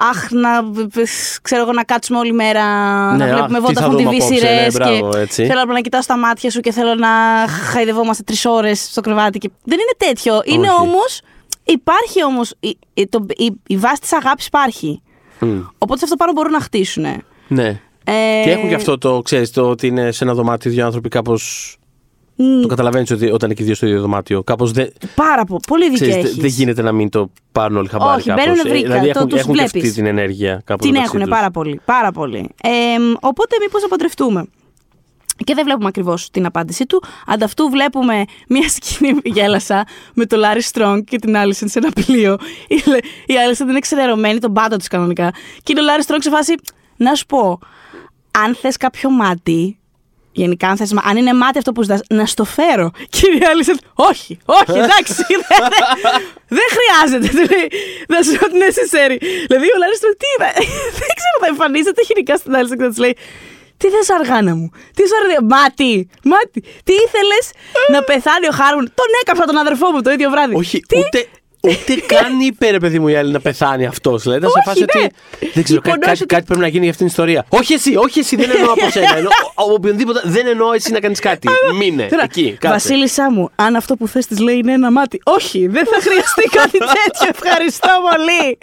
Αχ, να, ξέρω εγώ, να κάτσουμε όλη μέρα ναι, να βλέπουμε Vodafone TV σειρέ. Ναι, και θέλω απλά να κοιτάω στα μάτια σου και θέλω να χαϊδευόμαστε τρεις ώρες στο κρεβάτι. Και... Δεν είναι τέτοιο. Είναι όμως. Υπάρχει όμως. Η, η, η, βάση της αγάπης υπάρχει. Mm. Οπότε αυτό πάνω μπορούν να χτίσουν. Ναι. Ε... Και έχουν και αυτό το, ξέρεις, το ότι είναι σε ένα δωμάτιο δύο άνθρωποι κάπως το καταλαβαίνεις ότι όταν είναι και δύο στο ίδιο δωμάτιο. Κάπως δεν... Πάρα πολύ. Πολύ δίκαιο. Δεν γίνεται να μην το πάρουν όλοι χαμπάρι. Όχι, μπαίνουν βρήκα. Ε, δηλαδή έχουν, το, έχουν και αυτή την ενέργεια κάπου Την έχουν πάρα πολύ. Πάρα πολύ. Ε, οπότε μήπως να παντρευτούμε. Και δεν βλέπουμε ακριβώς την απάντησή του. Αντ' αυτού βλέπουμε μια σκηνή γέλασα με το Λάρι Στρονγκ και την Άλισεντ σε ένα πλοίο. Η Άλισεν είναι ξεδερωμένη, τον πάτο της κανονικά. Και είναι ο Λάρι Στρόγκ σε φάση, να σου πω, αν θες κάποιο μάτι, Γενικά, αν, θες, αν είναι μάτι αυτό που ζητάς, να στο φέρω. <laughs> Κύριε Άλισεν, όχι, όχι, εντάξει, <laughs> δεν, δεν χρειάζεται. Να σου πω την necessary. Δηλαδή, ο Λάρης τι <laughs> δεν ξέρω, θα εμφανίζεται χειρικά στην Άλισεν και θα της λέει, τι θες αργάνα μου, τι σου αργάνα, μάτι, μάτι, τι ήθελες να πεθάνει ο Χάρμουν, τον έκαψα τον αδερφό μου το ίδιο βράδυ. Όχι, τι; ούτε, Ούτε καν είπε ρε παιδί μου η άλλη να πεθάνει αυτός. Δηλαδή, σε φάση ότι. Δεν ξέρω, κάτι, κάτι, κάτι, πρέπει να γίνει για αυτήν την ιστορία. Όχι εσύ, όχι εσύ, δεν εννοώ από σένα. Εννοώ, οποιονδήποτε, δεν εννοώ εσύ να κάνεις κάτι. Μείνε εκεί. Βασίλισσά μου, αν αυτό που θες της λέει είναι ένα μάτι. Όχι, δεν θα χρειαστεί <laughs> κάτι τέτοιο. Ευχαριστώ πολύ.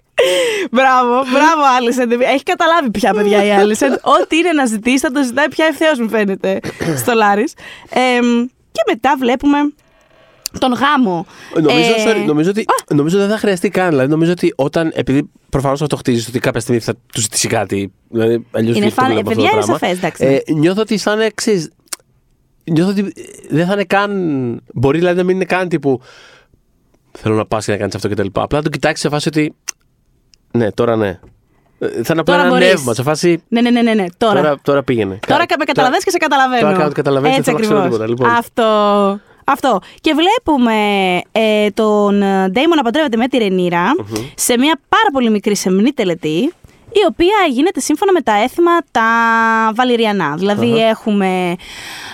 Μπράβο, μπράβο, Άλισεν. Έχει καταλάβει πια, παιδιά, η Άλισεν. <laughs> Ό,τι είναι να ζητήσει, θα το ζητάει πια ευθέως, μου φαίνεται, στο Λάρις. και μετά βλέπουμε τον γάμο. Νομίζω, ε... sorry, νομίζω ότι νομίζω δεν θα χρειαστεί καν. Δηλαδή, νομίζω ότι όταν. Επειδή προφανώς θα το χτίζεις ότι κάποια στιγμή θα του ζητήσει κάτι. Δηλαδή, αλλιώς είναι φαν... ε, παιδιά, είναι σαφές, εντάξει. Ε, ναι. νιώθω ότι θα είναι εξή. Νιώθω ότι δεν θα είναι καν. Μπορεί δηλαδή να μην είναι καν τύπου. Θέλω να πας και να κάνεις αυτό κτλ. Απλά να το κοιτάξεις σε φάση ότι. Ναι, τώρα ναι. Ε, θα είναι απλά ένα νεύμα σε φάση. Ναι, ναι, ναι, ναι, ναι. Τώρα. τώρα, τώρα πήγαινε. Τώρα με καταλαβαίνεις και σε καταλαβαίνω. Τώρα καταλαβαίνεις και δεν θέλω τίποτα. Λοιπόν. Αυτό. Αυτό. Και βλέπουμε ε, τον Ντέιμον να παντρεύεται με τη ρενιρα σε μια πάρα πολύ μικρή σεμνή τελετή η οποία γίνεται σύμφωνα με τα έθιμα τα βαλιριανά. δηλαδη έχουμε,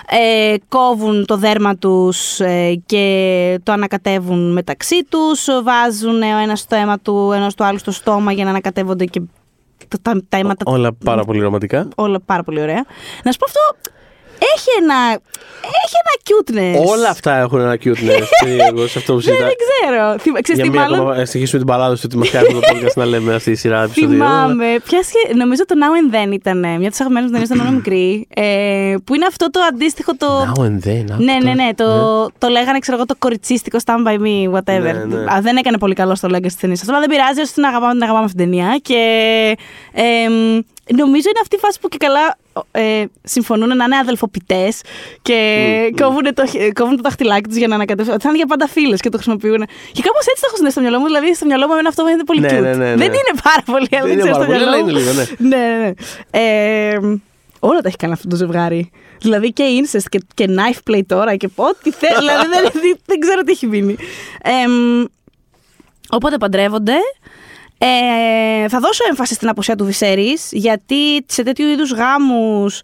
ε, κόβουν το δέρμα τους ε, και το ανακατεύουν μεταξύ τους, βάζουν ο ένας στο αίμα του, ένας του άλλου στο στόμα για να ανακατεύονται και τα, τα αίματα... Όλα πάρα πολύ ρομαντικά. Όλα πάρα πολύ ωραία. Να σου πω αυτό, έχει ένα. Έχει ένα cuteness. Όλα αυτά έχουν ένα cuteness. <laughs> εγώ σε αυτό που Ναι, συζητάω. δεν ξέρω. Θυμ- Ξέρεις Για τι, μία μάλλον; ακόμα, να συνεχίσουμε την παλάδα σου ότι μας κάνει το podcast να λέμε αυτή η σειρά <laughs> επεισοδίων. Θυμάμαι. Ποια σχε- Νομίζω το Now and Then ήταν μια από τις αγαπημένες μου ταινίες όταν ήμουν μικρή. Ε, που είναι αυτό το αντίστοιχο το. Now and then. άκου Ναι, ναι, τώρα. ναι. Το, το λέγανε, ξέρω εγώ, το κοριτσίστικο Stand by me, whatever. Ναι, ναι. Α, δεν έκανε πολύ καλό στο legacy της ταινίας αυτό, αλλά δεν πειράζει, όσο την αγαπάμε, την αγαπάμε αυτή την ταινία. Και εμ, νομίζω είναι αυτή η φάση που και καλά ε, συμφωνούν να είναι αδελφοποιητέ και κόβουν, το, κόβουν το δαχτυλάκι τους για να ανακατεύσουν. Ότι θα είναι για πάντα φίλες και το χρησιμοποιούν. Και κάπως έτσι το έχω συνδέσει στο μυαλό μου. Δηλαδή, στο μυαλό μου εμένα αυτό μου είναι πολύ Ναι, cute. ναι, ναι, ναι. Δεν είναι πάρα πολύ, αλλά Δεν δεν είναι ξέρω στο πάρα πολύ, μυαλό αλλά μου. είναι λίγο, ναι. ναι, ναι, ναι. Ε, όλα τα έχει κάνει αυτό το ζευγάρι. Δηλαδή και incest και, και knife play τώρα και ό,τι θέλει. δηλαδή δεν, δεν, δεν ξέρω τι έχει μείνει. Ε, οπότε παντρεύονται. Ε, θα δώσω έμφαση στην απουσία του Βυσέρης, γιατί σε τέτοιου είδους γάμους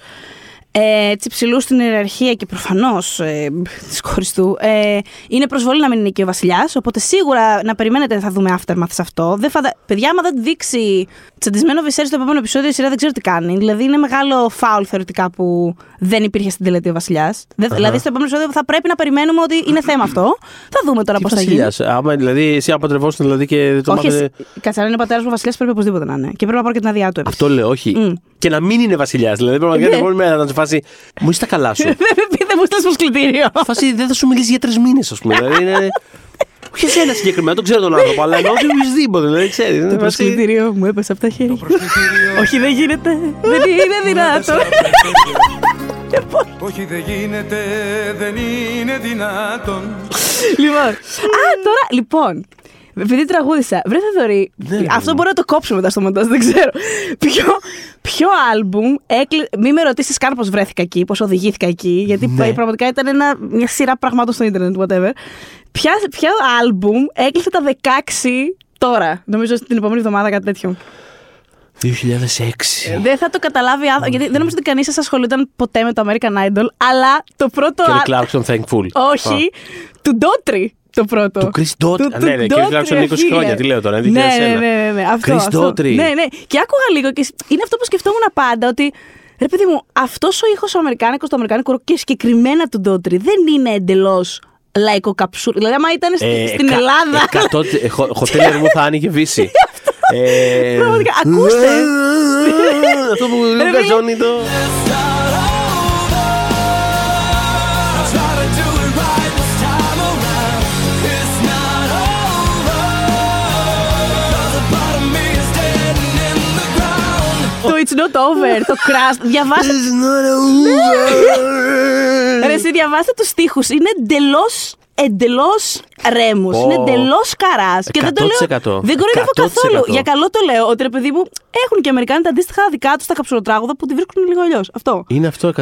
ε, έτσι ψηλού στην ιεραρχία και προφανώς ε, της κόρη του. Ε, είναι προσβολή να μην είναι και ο Βασιλιάς. Οπότε σίγουρα να περιμένετε θα δούμε aftermath σε αυτό. Δεν φαντα... Παιδιά, άμα δεν δείξει τσαντισμένο Βυσέρη στο επόμενο επεισόδιο, η σειρά δεν ξέρω τι κάνει. Δηλαδή είναι μεγάλο φάουλ θεωρητικά που δεν υπήρχε στην τελετή ο Βασιλιάς. Δηλαδή στο επόμενο επεισόδιο θα πρέπει να περιμένουμε ότι είναι θέμα αυτό. Θα δούμε τώρα Τι πώς θα γίνει. βασιλιάς, Άμα δηλαδή εσύ απαντρευόσουν δηλαδή και δεν το Όχι, μάθετε. εσύ- κάτσε, αν είναι πατέρας μου Βασιλιάς πρέπει οπωσδήποτε να είναι. Και πρέπει να πάρω και την άδειά του. επίσης. Αυτό λέω, όχι. Μμ. Και να μην είναι βασιλιάς. Δηλαδή πραγματικά Ναι. την επόμενη μέρα να του φάσει. Μου είσαι τα καλά σου. <laughs> Δεν με πείτε μου στείλει προσκλητήριο. φάση δεν θα σου μιλήσει για τρεις μήνες, ας πούμε. δηλαδή είναι. Όχι εσένα συγκεκριμένα, τον ξέρω τον άνθρωπο, αλλά εννοώ ότι οποιοδήποτε. Δηλαδή ξέρεις. Το προσκλητήριο μου έπεσε από τα χέρια. Προσκλητήριο Όχι, δεν γίνεται. Δεν είναι δυνατό. Όχι δεν γίνεται, δεν είναι δυνατόν Λοιπόν. Α, τώρα, λοιπόν. Επειδή τραγούδισα, βρε Θεδωρή, αυτό μπορεί να το κόψουμε μετά στο μοντάζ, δεν ξέρω. Ποιο, ποιο άλμπουμ έκλει... Μην με ρωτήσεις καν πώς βρέθηκα εκεί, πώς οδηγήθηκα εκεί, γιατί Ναι. πραγματικά ήταν ένα, μια σειρά πραγμάτων στο ίντερνετ, whatever. Ποια, ποιο άλμπουμ έκλεισε τα 16 τώρα, νομίζω την επόμενη εβδομάδα κάτι τέτοιο; 2006. Δεν θα το καταλάβει άνθρωπο, γιατί δεν νομίζω ότι κανείς σας ασχολούνταν ποτέ με το American Idol, αλλά το πρώτο. Kelly α- Clarkson, thankful. Όχι, του Ντότρι το πρώτο. Του Chris Daughtry. Του- Α, του ναι, ναι, Kelly Daughtry, Clarkson 20 φίλε. χρόνια, τι λέω τώρα, είναι Ναι, 2001. ναι, ναι, ναι, ναι, αυτό, Chris αυτό. Daughtry. Ναι, ναι. Και άκουγα λίγο και είναι αυτό που σκεφτόμουν πάντα ότι. Ρε παιδί μου, αυτός ο ήχος ο Αμερικάνικος, το Αμερικάνικο ροκ και συγκεκριμένα του Ντότρι δεν είναι εντελώς λαϊκό καψούρ. Δηλαδή, άμα ήταν στη- Ε, στην εκα- Ελλάδα. εκατό- <laughs> ε, χο- Χοτέλερ μου θα άνοιγε βύση. <laughs> Ε, Πραγματικά, ακούστε. <laughs> Αυτό που φίλε. γκαζώνει το. το It's Not Over, το Crash. Διαβάστε. Ρε, εσύ διαβάστε τους στίχους. Είναι εντελώς εντελώς ρέμους. Πω. Είναι εντελώς καράς. Και δεν το λέω. 100%. Δεν κοροϊδεύω 100%. καθόλου. Για καλό το λέω. Ότι ρε παιδί μου, έχουν και οι Αμερικάνοι τα αντίστοιχα δικά τους τα καψουροτράγουδα που τη βρίσκουν λίγο αλλιώς. Αυτό. Είναι αυτό 100%.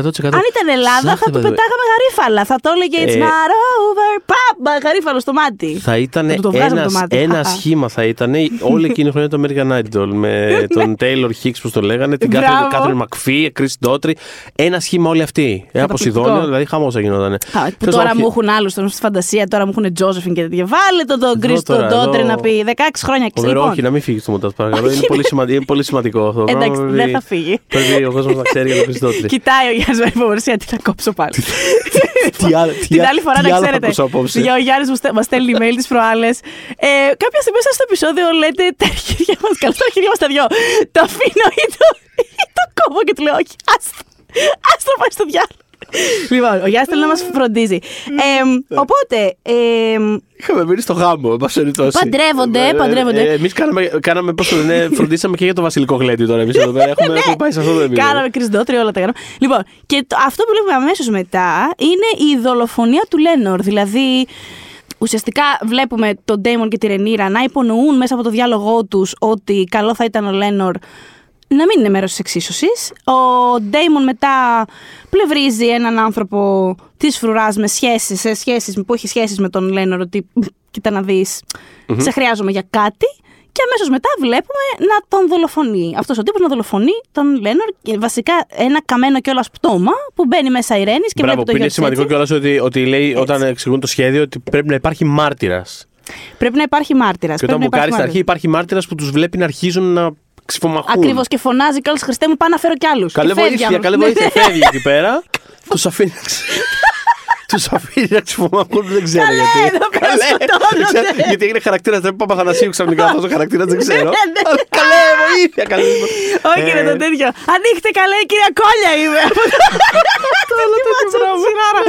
Αν ήταν Ελλάδα, θα του πετάγαμε γαρίφαλα. Θα το έλεγε It's Ε, not over. Παπ, γαρίφαλο στο μάτι. Θα ήταν Θα του το βγάζαμε το ένας, μάτι. ένας Α, α. σχήμα θα ήταν όλη εκείνη η χρονιά το American Idol με <laughs> τον Taylor Hicks που το λέγανε, την Ναι. Μπράβο. Catherine McPhee, Chris Daughtry. Ένα σχήμα όλοι αυτοί. Ένα Καταπληκτικό. Ποσειδόνιο, δηλαδή χαμός θα γινόταν. Α, Που τώρα μου έχουν άλλους στη φαντασία, τώρα μου έχουν Τζόζεφιν και τέτοια. Βάλε τον τον Κρίστο τώρα, Ντότρι εδώ. να πει 16 χρόνια Ο ξέρω. όχι, να μην φύγεις στο μοντάζ, παρακαλώ. Όχι, Είναι πολύ, ναι. σημαντικό, είναι πολύ σημαντικό αυτό. το Εντάξει, πράγμα, δεν πρέπει- θα φύγει. Πρέπει ο κόσμος να ξέρει για τον Chris Daughtry. Κοιτάει ο Γιάννης με υπομονησία τι θα κόψω πάλι. Τι άλλο- τι Την άλλο- άλλη φορά τι να άλλο θα ξέρετε. ακούσω απόψε. Για ο Γιάννης μας στέλνει email τις προάλλες. Ε, κάποια στιγμή μέσα στο επεισόδιο λέτε τα αρχίδια μα. Καλά, τα αρχίδια μας τα δυο. Το αφήνω ή το, ή το κόβω και του λέω Όχι, άστο. Άστο πάει στο διάλογο. Λοιπόν, ο Γιάννης θέλει να μας φροντίζει. Ε, οπότε. Ε, Είχαμε μείνει στο γάμο, εν πάση περιπτώσει. Παντρεύονται, Ε, ε, παντρεύονται. ε, Εμείς κάναμε, κάναμε πώς το λένε, φροντίσαμε και για το βασιλικό γλέντι τώρα. Εμείς εδώ πέρα έχουμε, <laughs> έχουμε πάει σε αυτό το επίπεδο. Ναι. Κάναμε κρυσδότρι, όλα τα κάναμε. Λοιπόν, και το- αυτό που βλέπουμε αμέσως μετά είναι η δολοφονία του Λένορ. Δηλαδή, ουσιαστικά βλέπουμε τον Ντέιμον και τη Ρενίρα να υπονοούν μέσα από το διάλογό τους ότι καλό θα ήταν ο Λένορ να μην είναι μέρος της εξίσωσης. Ο Ντέιμον μετά πλευρίζει έναν άνθρωπο της φρουράς με σχέσεις, σε σχέσεις, που έχει σχέσεις με τον Λένορ, ότι «Μ, κοίτα να δεις, σε χρειάζομαι για κάτι. Και αμέσως μετά βλέπουμε να τον δολοφονεί. Αυτός ο τύπος να δολοφονεί τον Λένορ. Και βασικά ένα καμένο κιόλα πτώμα που μπαίνει μέσα η Ρένη και Μπράβο, βλέπει το που είναι γιο της σημαντικό έτσι. κιόλας ότι, ότι λέει όταν εξηγούν το σχέδιο ότι πρέπει να υπάρχει μάρτυρας. Πρέπει να υπάρχει μάρτυρας. Και όταν μπουκάρεις στην αρχή υπάρχει μάρτυρας που τους βλέπει να αρχίζουν να ξυφομαχούν. Ακριβώς και φωνάζει κιόλα Χριστέ μου, πάω να φέρω κι άλλους. Καλέ βοήθεια, καλέ βοήθεια. Φεύγει εκεί πέρα. <laughs> Τους αφήνει να ξε- Τους αφήνει να ξεφομακούν, δεν ξέρω Καλέ, γιατί. εδώ πέρα Καλέ, σκοτώνονται. δεν ξέρω, Γιατί έγινε χαρακτήρας, δεν είπα Παπαθανασίου ξαφνικά αυτός ο χαρακτήρας, δεν ξέρω. Ναι, ναι. Αλλά Καλέ, βοήθεια, καλέ. Όχι, Ε, είναι το τέτοιο. Ανοίχτε καλέ, η κυρία Κόλια είμαι. <laughs> Το άλλο τέτοιο πράγμα.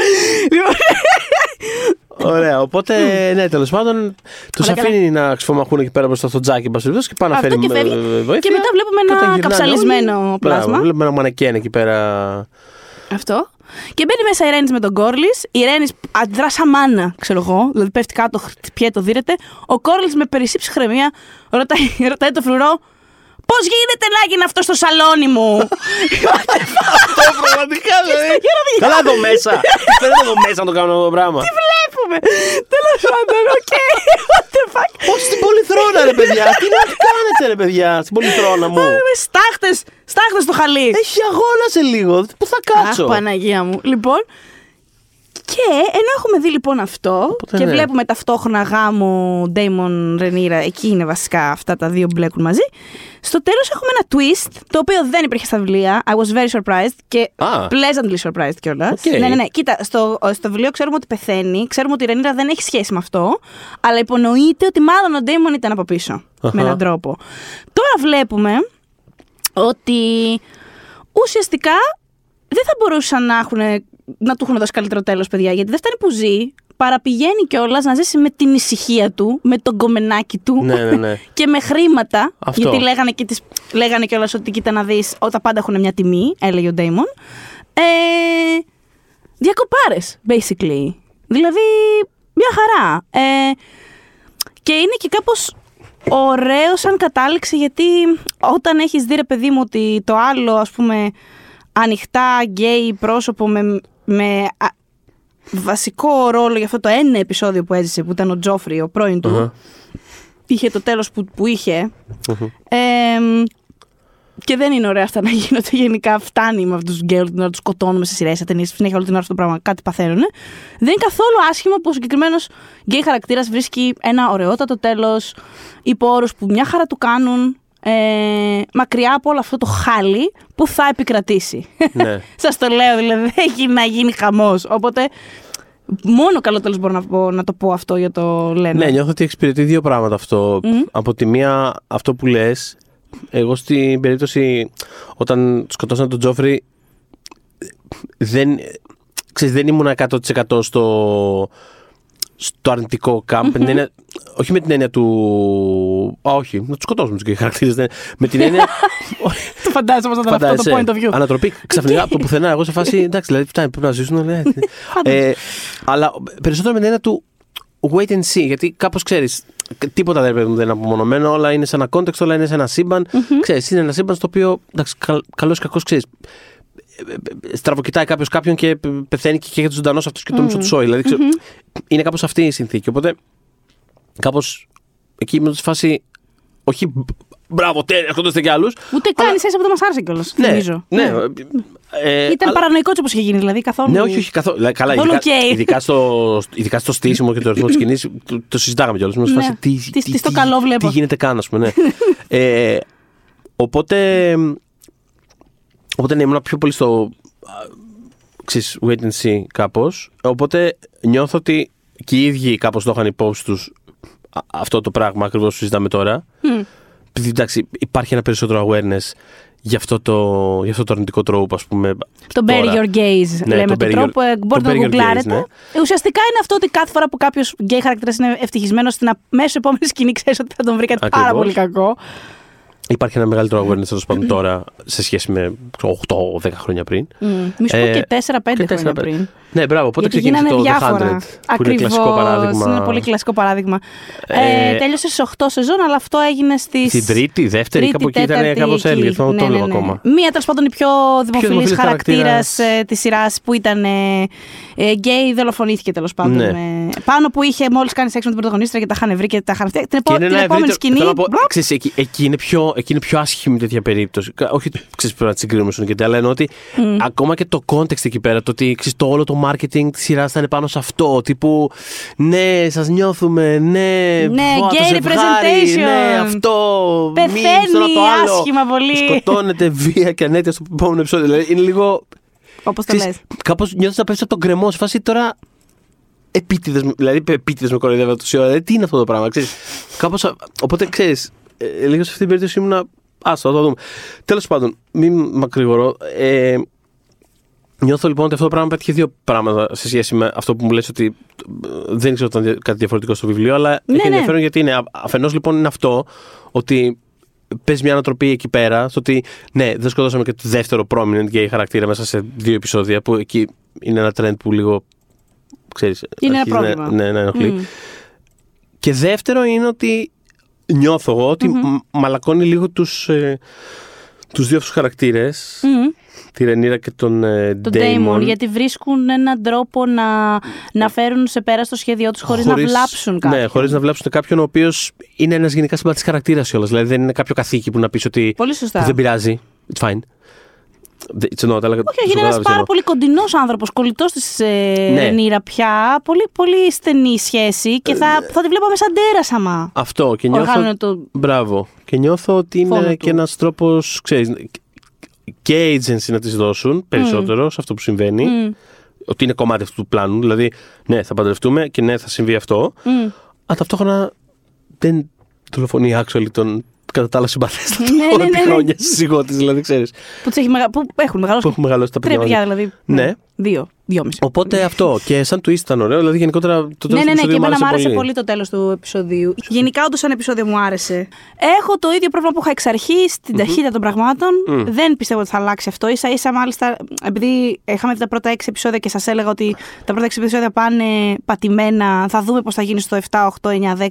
Λοιπόν, <laughs> Ωραία, οπότε ναι, τέλος πάντων τους Ωραία, αφήνει να ξεφομαχούν εκεί πέρα μπροστά στο τζάκι εν πάση περιπτώσει, και πάνε να Αυτό φέρει και φεύγει. ε, βοήθεια. Και μετά βλέπουμε ένα Και όταν γυρνάνε καψαλισμένο όλοι, πλάσμα. Μπράβο, βλέπουμε ένα μανεκέν εκεί πέρα. Αυτό. Και μπαίνει μέσα η Ρένης με τον Κόρλις. Η Ρένης αντιδρά σαν μάνα, ξέρω εγώ. Δηλαδή πέφτει κάτω, χτυπιέται, το δίρεται. Ο Κόρλις με περισσή ψυχραιμία ρωτάει, <laughs> ρωτάει το φρουρό. Πώς γίνεται να γίνει αυτό στο σαλόνι μου; <laughs> Αυτό πραγματικά δηλαδή. Καλά εδώ μέσα. Δεν εδώ μέσα να το κάνω αυτό το πράγμα. Τι βλέπουμε; Τέλος πάντων, OK. What the fuck; Πω στην πολυθρόνα, ρε παιδιά. Τι να κάνετε, ρε παιδιά, στην πολυθρόνα μου; Με στάχτες, στάχτες στο χαλί. Έχει αγώνα σε λίγο. Πού θα κάτσω; Αχ, Παναγία μου. Λοιπόν, και ενώ έχουμε δει λοιπόν αυτό Οπότε και ναι. βλέπουμε ταυτόχρονα γάμο Ντέιμον Ρενίρα, εκεί είναι βασικά αυτά τα δύο που μπλέκουν μαζί. Στο τέλος έχουμε ένα twist, το οποίο δεν υπήρχε στα βιβλία. I was very surprised και Α. pleasantly surprised κιόλας. Οκ. Ναι, ναι, ναι. Κοίτα, στο, στο βιβλίο ξέρουμε ότι πεθαίνει, ξέρουμε ότι η Ρενίρα δεν έχει σχέση με αυτό, αλλά υπονοείται ότι μάλλον ο Ντέιμον ήταν από πίσω. Με Αχα. έναν τρόπο. Τώρα βλέπουμε ότι ουσιαστικά δεν θα μπορούσαν να, έχουν, να του έχουν δώσει καλύτερο τέλος, παιδιά, γιατί δεν φτάνει που ζει. Παραπηγαίνει κιόλας να ζήσει με την ησυχία του, με τον κομμενάκι του Ναι, ναι, ναι. <laughs> και με χρήματα. Αυτό. Γιατί λέγανε, και τις, λέγανε κιόλας ότι κοίτα να δεις, όταν πάντα έχουν μια τιμή, έλεγε ο Ντέιμον. Ε, Διακοπάρες, basically. Δηλαδή, μια χαρά. Ε, και είναι και κάπως ωραίο σαν κατάληξη γιατί όταν έχεις δει ρε παιδί μου ότι το άλλο ας πούμε ανοιχτά γκέι πρόσωπο με, με α, βασικό ρόλο για αυτό το ένα επεισόδιο που έζησε που ήταν ο Τζόφρι, ο πρώην του Αχα. είχε το τέλος που, που είχε Εμ, και δεν είναι ωραία αυτά να γίνονται γενικά. Φτάνει με αυτούς τους γκέι όλη την ώρα τους σκοτώνουμε σε σειρές, σε ταινίες. Συνέχεια όλη την ώρα αυτό το πράγμα. Κάτι παθαίνουν. Δεν είναι καθόλου άσχημο που ο συγκεκριμένος γκέι χαρακτήρας βρίσκει ένα ωραιότατο τέλος υπό όρους που μια χαρά του κάνουν. Ε, μακριά από όλο αυτό το χάλι που θα επικρατήσει. Ναι. <laughs> Σας το λέω, δηλαδή δεν έχει να γίνει χαμός. Οπότε μόνο καλό τέλος μπορώ να, πω, να το πω αυτό για το Λένορ. Ναι, νιώθω ότι εξυπηρετεί δύο πράγματα αυτό. Από τη μία, αυτό που λες, εγώ στην περίπτωση όταν σκοτώσαν τον Τζόφρι, δεν, ξέρεις, δεν ήμουν 100% στο, στο αρνητικό κάμπ. Με την έννοια- όχι με την έννοια του. Α, όχι, να τους σκοτώσουμε τους χαρακτήρες. Με την έννοια. <laughs> Το φαντάζομαι όταν αυτό το Φαντάζεσαι. point of view. Ανατροπή. Ξαφνικά από το πουθενά. Εγώ σε φάση. Εντάξει, δηλαδή φτάνει, πρέπει να ζήσουν. Ναι. ε, αλλά περισσότερο με την έννοια του wait and see. Γιατί κάπως ξέρεις. Τίποτα δεν, πρέπει, δεν είναι απομονωμένο. Όλα είναι σε ένα context, όλα είναι σε ένα σύμπαν. Ξέρεις, είναι ένα σύμπαν στο οποίο. Εντάξει, καλός ή κακός ξέρεις. Στραβοκοιτάει κάποιος κάποιον και πεθαίνει και καίγεται ζωντανό αυτό και το μισό τους σόι. Δηλαδή, ξέρω, είναι κάπως αυτή η συνθήκη. Οπότε κάπως εκεί ήμουν σε φάση. Όχι μπράβο, τέλεια, έρχονται και άλλους. Ούτε καν εσεί από το μας άρεσε κιόλας. Ναι, νομίζω. ναι. Ε, Ήταν αλλά- παρανοϊκό όπως είχε γίνει, δηλαδή καθόλου. Ναι, όχι, όχι καθόλου. Δηλαδή, Καλά, Καθόλου ειδικά, οκ. ειδικά, στο, ειδικά στο στήσιμο και το ρυθμό της <clears throat> σκηνής το, το συζητάγαμε κιόλας. Ναι. Ναι. Τι, Τι- τι στο καλό βλέπω. Τι γίνεται καν, ας πούμε. Ναι. <laughs> ε, οπότε. Οπότε ναι, ήμουν πιο πολύ στο. α, Ξέρεις, wait and see κάπως. Οπότε νιώθω ότι και οι ίδιοι κάπως το είχαν υπόψη τους αυτό το πράγμα ακριβώς που συζητάμε τώρα. Επειδή εντάξει, υπάρχει ένα περισσότερο awareness για αυτό το, για αυτό το αρνητικό τρόπο, ας πούμε. Το τώρα. bury your gaze, Ναι, λέμε το το bury τρόπο. your- ε, Μπορείτε το να bury your gaze, γκουγκλάρετε. ναι. Ε, Ουσιαστικά είναι αυτό ότι κάθε φορά που κάποιος γκέι χαρακτήρας είναι ευτυχισμένος στην α- μέσω επόμενη σκηνή, ξέρεις ότι θα τον βρει κάτι πάρα Ακριβώς. πολύ κακό. Υπάρχει ένα μεγαλύτερο awareness τέλο πάντων τώρα σε σχέση με 8-10 χρόνια πριν. Μη σου πω Ε, και 4-5 και χρόνια 4-5. πριν. Ναι, μπράβο. Οπότε Γιατί ξεκίνησε γίνανε το The διάφορα. 100, που είναι κλασικό παράδειγμα; Είναι πολύ κλασικό παράδειγμα. Ε, Ε, τέλειωσε στις 8 σεζόν, αλλά αυτό έγινε στις. Στην τρίτη, δεύτερη, κάπου εκεί ήταν κάπως έλεγε. εκεί. Αυτό Ναι, το ναι, βλέπω ναι. ακόμα. Μία τέλος πάντων η πιο δημοφιλής δημοφιλής χαρακτήρας χαρακτήρας. της σειράς που ήταν ε, ε, γκέι, δολοφονήθηκε τέλος πάντων. Ναι. με- πάνω που είχε μόλις κάνει σεξ με την πρωταγωνίστρια και τα είχαν βρει και τα είχαν φτιάξει. Την, επό- Και είναι την ένα επόμενη ευρύτερο- σκηνή. θέλω να πω, μπλοκ, ξέρεις, εκεί, εκεί, είναι πιο, εκεί είναι πιο άσχημη τέτοια περίπτωση. Κα- Όχι, ξέρεις, πρέπει να τη συγκρίνουμε στον και αλλά εννοώ ότι ακόμα και το context εκεί πέρα, το ότι ξέρεις, το όλο το marketing της σειράς θα είναι πάνω σε αυτό. Τύπου, ναι, σας νιώθουμε, ναι, Ναι, βουά, το gay ζευγάρι, representation. Ναι, αυτό. Πεθαίνει μη, στο ένα το άλλο. άσχημα πολύ. Σκοτώνεται βία και ανέτεια στο επόμενο επεισόδιο. Δηλαδή είναι λίγο. Όπως το ξέρεις, λες. Κάπως νιώθω να πέφτει από τον κρεμό. Σε φάση τώρα επίτηδες, μου- δηλαδή επίτηδες με κοροϊδεύω τόση ώρα. Δηλαδή, τι είναι αυτό το πράγμα, ξέρεις. Κάπως, α- οπότε ξέρεις, ε, λίγο σε αυτή την περίπτωση ήμουνα, άστο, θα το δούμε. Τέλος πάντων, μην μακρηγορώ. Ε, Νιώθω λοιπόν ότι αυτό το πράγμα πέτυχε δύο πράγματα σε σχέση με αυτό που μου λες ότι ε, δεν ξέρω ότι ήταν κάτι διαφορετικό στο βιβλίο, αλλά Ναι, έχει ναι. ενδιαφέρον γιατί είναι. Αφενός λοιπόν είναι αυτό ότι παίζει μια ανατροπή εκεί πέρα, στο ότι ναι, δεν σκοτώσαμε και το δεύτερο prominent gay χαρακτήρα μέσα σε δύο επεισόδια, που εκεί είναι ένα trend που λίγο. Ξέρεις, Είναι ένα αρχίζει να- πρόβλημα. Ναι, να ενοχλεί. Μμ. Και δεύτερο είναι ότι νιώθω εγώ ότι μ- μαλακώνει λίγο τους, ε, τους δύο αυτούς χαρακτήρες, Μμ. Τη Ρενίρα και τον, ε, Τον Damon. Damon, γιατί βρίσκουν έναν τρόπο να, να φέρουν σε πέρα στο σχέδιό τους χωρίς να βλάψουν κάποιον. Ναι, χωρίς να βλάψουν κάποιον ο οποίος είναι ένας γενικά συμπατής χαρακτήρας κιόλας. Δηλαδή δεν είναι κάποιο καθήκη που να πεις ότι. Πολύ σωστά. που δεν πειράζει. It's fine. It's not, αλλά Όχι, το όχι, είναι ένας καταλάβεις πάρα εννοώ. πολύ κοντινός άνθρωπος, κολλητός της ε, Ναι. Ρενίρα πια. Πολύ, πολύ στενή σχέση και θα, θα τη βλέπαμε σαν τέρας άμα. Αυτό και νιώθω. Οργάνωνε το. Μπράβο. Και νιώθω ότι Φόνο είναι του. και ένας τρόπος, ξέρεις, και agency να τη δώσουν περισσότερο σε αυτό που συμβαίνει. Μμ, Ότι είναι κομμάτι αυτού του πλάνου. Δηλαδή, ναι, θα παντρευτούμε και ναι, θα συμβεί αυτό. μμ. Αλλά ταυτόχρονα δεν δολοφονεί actually τον κατά τα άλλα συμπαθέστατο Ναι, ναι, όλα ναι, τη ναι. χρόνια σύζυγό τη, δηλαδή ξέρεις. Που, τους έχει μεγα... που έχουν μεγαλώσει. Που έχουν μεγαλώσει τα Τρία παιδιά. παιδιά μαζί. δηλαδή. Ναι. Δύο. Δυόμιση. Οπότε αυτό. Και σαν twist ήταν ωραίο. Δηλαδή γενικότερα το τέλος Ναι, ναι, του ναι, και επεισοδίου εμένα μου άρεσε πολύ. πολύ το τέλος του επεισοδίου. Γενικά, όντως, σαν επεισόδιο μου άρεσε. Έχω το ίδιο πρόβλημα που είχα εξ αρχής, την ταχύτητα των πραγμάτων. Δεν πιστεύω ότι θα αλλάξει αυτό. Ίσα ίσα, μάλιστα, επειδή είχαμε δει τα πρώτα έξι επεισόδια και σας έλεγα ότι τα πρώτα έξι επεισόδια πάνε πατημένα, θα δούμε πώς θα γίνει στο 7, 8, 9, 10.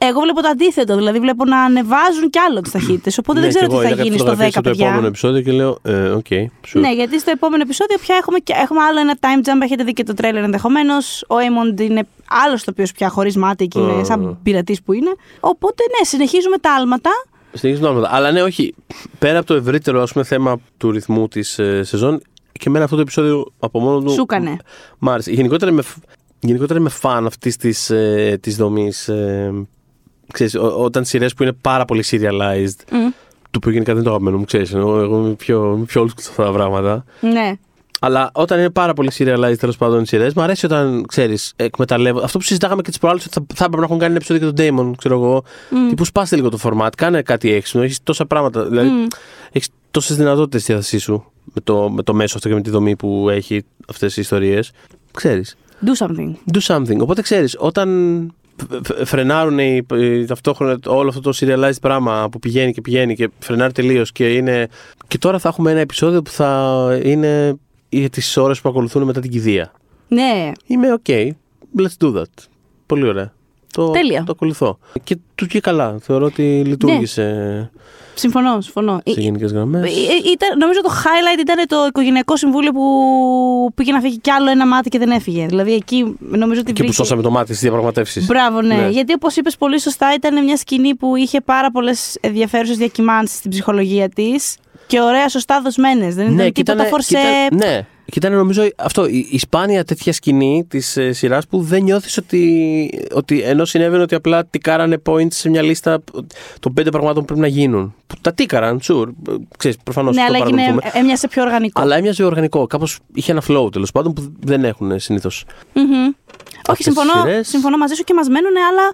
Εγώ βλέπω το αντίθετο, δηλαδή βλέπω να ανεβάζουν κι άλλο τις ταχύτητες. Οπότε Ναι, δεν ξέρω και τι εγώ θα είδα γίνει κάτι στο 10, φωτογραφίες από το επόμενο παιδιά. επεισόδιο και λέω, ε, οκ, sure. Ναι, γιατί στο επόμενο επεισόδιο πια έχουμε, και- έχουμε άλλο ένα time jump. Έχετε δει και το τρέιλερ ενδεχομένω. Ο Aemond είναι άλλο το οποίο πια χωρί μάτι και είναι Mm. σαν πειρατή που είναι. Οπότε ναι, συνεχίζουμε τα άλματα. Συνεχίζουν νόρματα. Αλλά ναι, όχι. Πέρα από το ευρύτερο ας πούμε, θέμα του ρυθμού τη ε, σεζόν, και εμένα αυτό το επεισόδιο από μόνο του. Σου έκανε. Μ' άρεσε. Γενικότερα είμαι, φ- γενικότερα είμαι φαν αυτή τη ε, της δομή. Ε, ξέρεις, ό- όταν σειρές που είναι πάρα πολύ serialized, Μμ. το οποίο γενικά δεν είναι το αγαπημένο μου, ξέρεις. Εγώ, εγώ είμαι πιο, είμαι πιο old school σε αυτά τα πράγματα. Ναι. Αλλά όταν είναι πάρα πολύ serialized τέλος πάντων οι σειρές, μου αρέσει όταν ξέρεις, εκμεταλλεύω. Αυτό που συζητάγαμε και τις προάλλες, ότι θα, θα έπρεπε να έχουν κάνει ένα επεισόδιο για τον Damon, ξέρω εγώ. Μμ. Τύπου σπάστε λίγο το format, κάνε κάτι έξυπνο. Έχεις τόσα πράγματα. Δηλαδή, Μμ. έχεις τόσες δυνατότητες στη διάθεσή σου με το, με το μέσο αυτό και με τη δομή που έχει αυτές οι ιστορίες. Ξέρεις. Do something. Do something. Οπότε ξέρεις, όταν φ- φ- φρενάρουν οι, οι- ταυτόχρονα όλο αυτό το serialized πράγμα που πηγαίνει και πηγαίνει και φρενάρει τελείως και είναι. Και τώρα θα έχουμε ένα επεισόδιο που θα είναι για τις ώρες που ακολουθούν μετά την κηδεία. Ναι. Είμαι OK. Let's do that. Πολύ ωραία. Το, Τέλεια. Το ακολουθώ. Και του βγήκε καλά. Θεωρώ ότι λειτουργήσε Συμφωνώ, συμφωνώ. σε γενικές γραμμές. Ε, ε, Ήταν, νομίζω το highlight ήταν το οικογενειακό συμβούλιο που πήγε να φύγει κι άλλο ένα μάτι και δεν έφυγε. Δηλαδή εκεί νομίζω ότι Και που βρήκε- σώσαμε το μάτι στις διαπραγματεύσεις. Μπράβο, ναι. Ναι. Γιατί όπως είπες πολύ σωστά, ήταν μια σκηνή που είχε πάρα πολλές ενδιαφέρουσες διακυμάνσεις στην ψυχολογία της και ωραία, σωστά δοσμένες. Δεν ήταν τίποτα φορσέ. ναι, και ήταν νομίζω αυτό, η, η σπάνια τέτοια σκηνή της ε, σειράς που δεν νιώθεις ότι, ότι ενώ συνέβαινε ότι απλά τικάρανε points σε μια λίστα των πέντε πραγμάτων που πρέπει να γίνουν. Που τα τίκαραν, sure. ε, Ξέρεις, προφανώς Ναι, το αλλά έγινε, παρακολουθούμε. έμοιασε πιο οργανικό. Αλλά έμοιαζε οργανικό. Κάπως είχε ένα flow τέλος πάντων που δεν έχουν συνήθως. Μμμ. Όχι, Αυτές συμφωνώ, τις σειρές. συμφωνώ μαζί σου και μας μένουν <clears throat> άλλα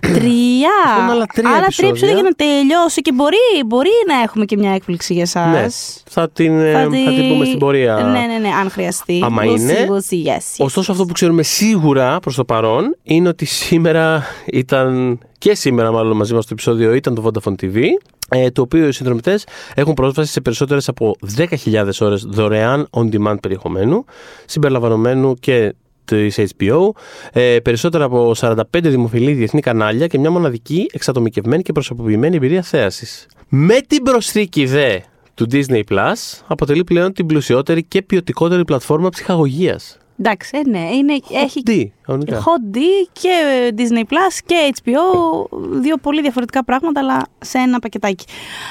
τρία. Έχουν άλλα τρία επεισόδια. για να τελειώσει και μπορεί, μπορεί να έχουμε και μια έκπληξη για εσά. Ναι, θα την, ε, θα την πούμε στην πορεία. Ναι, ναι, ναι, αν χρειαστεί. Άμα We'll είναι. see, we'll see, yes, yes. Ωστόσο, αυτό που ξέρουμε σίγουρα προς το παρόν είναι ότι σήμερα ήταν και σήμερα, μάλλον μαζί μας το επεισόδιο ήταν το Vodafone TV. ε, Το οποίο οι συνδρομητές έχουν πρόσβαση σε περισσότερες από 10.000 ώρες δωρεάν on-demand περιεχομένου, συμπεριλαμβανομένου και της HBO, ε, περισσότερα από 45 δημοφιλή διεθνή κανάλια και μια μοναδική εξατομικευμένη και προσωποποιημένη εμπειρία θέασης. Με την προσθήκη δε του Disney Plus, αποτελεί πλέον την πλουσιότερη και ποιοτικότερη πλατφόρμα ψυχαγωγίας. Εντάξει, ε, ναι, είναι, έχει D, κανονικά. Hot D και Disney Plus και HBO, δύο πολύ διαφορετικά πράγματα, αλλά σε ένα πακετάκι.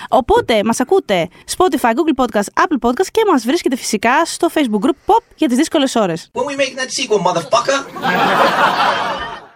Οπότε, μας ακούτε Spotify, Google Podcast, Apple Podcast και μας βρίσκεται φυσικά στο Facebook group Pop για τις δύσκολες ώρες. When we make that sequel, motherfucker. <laughs>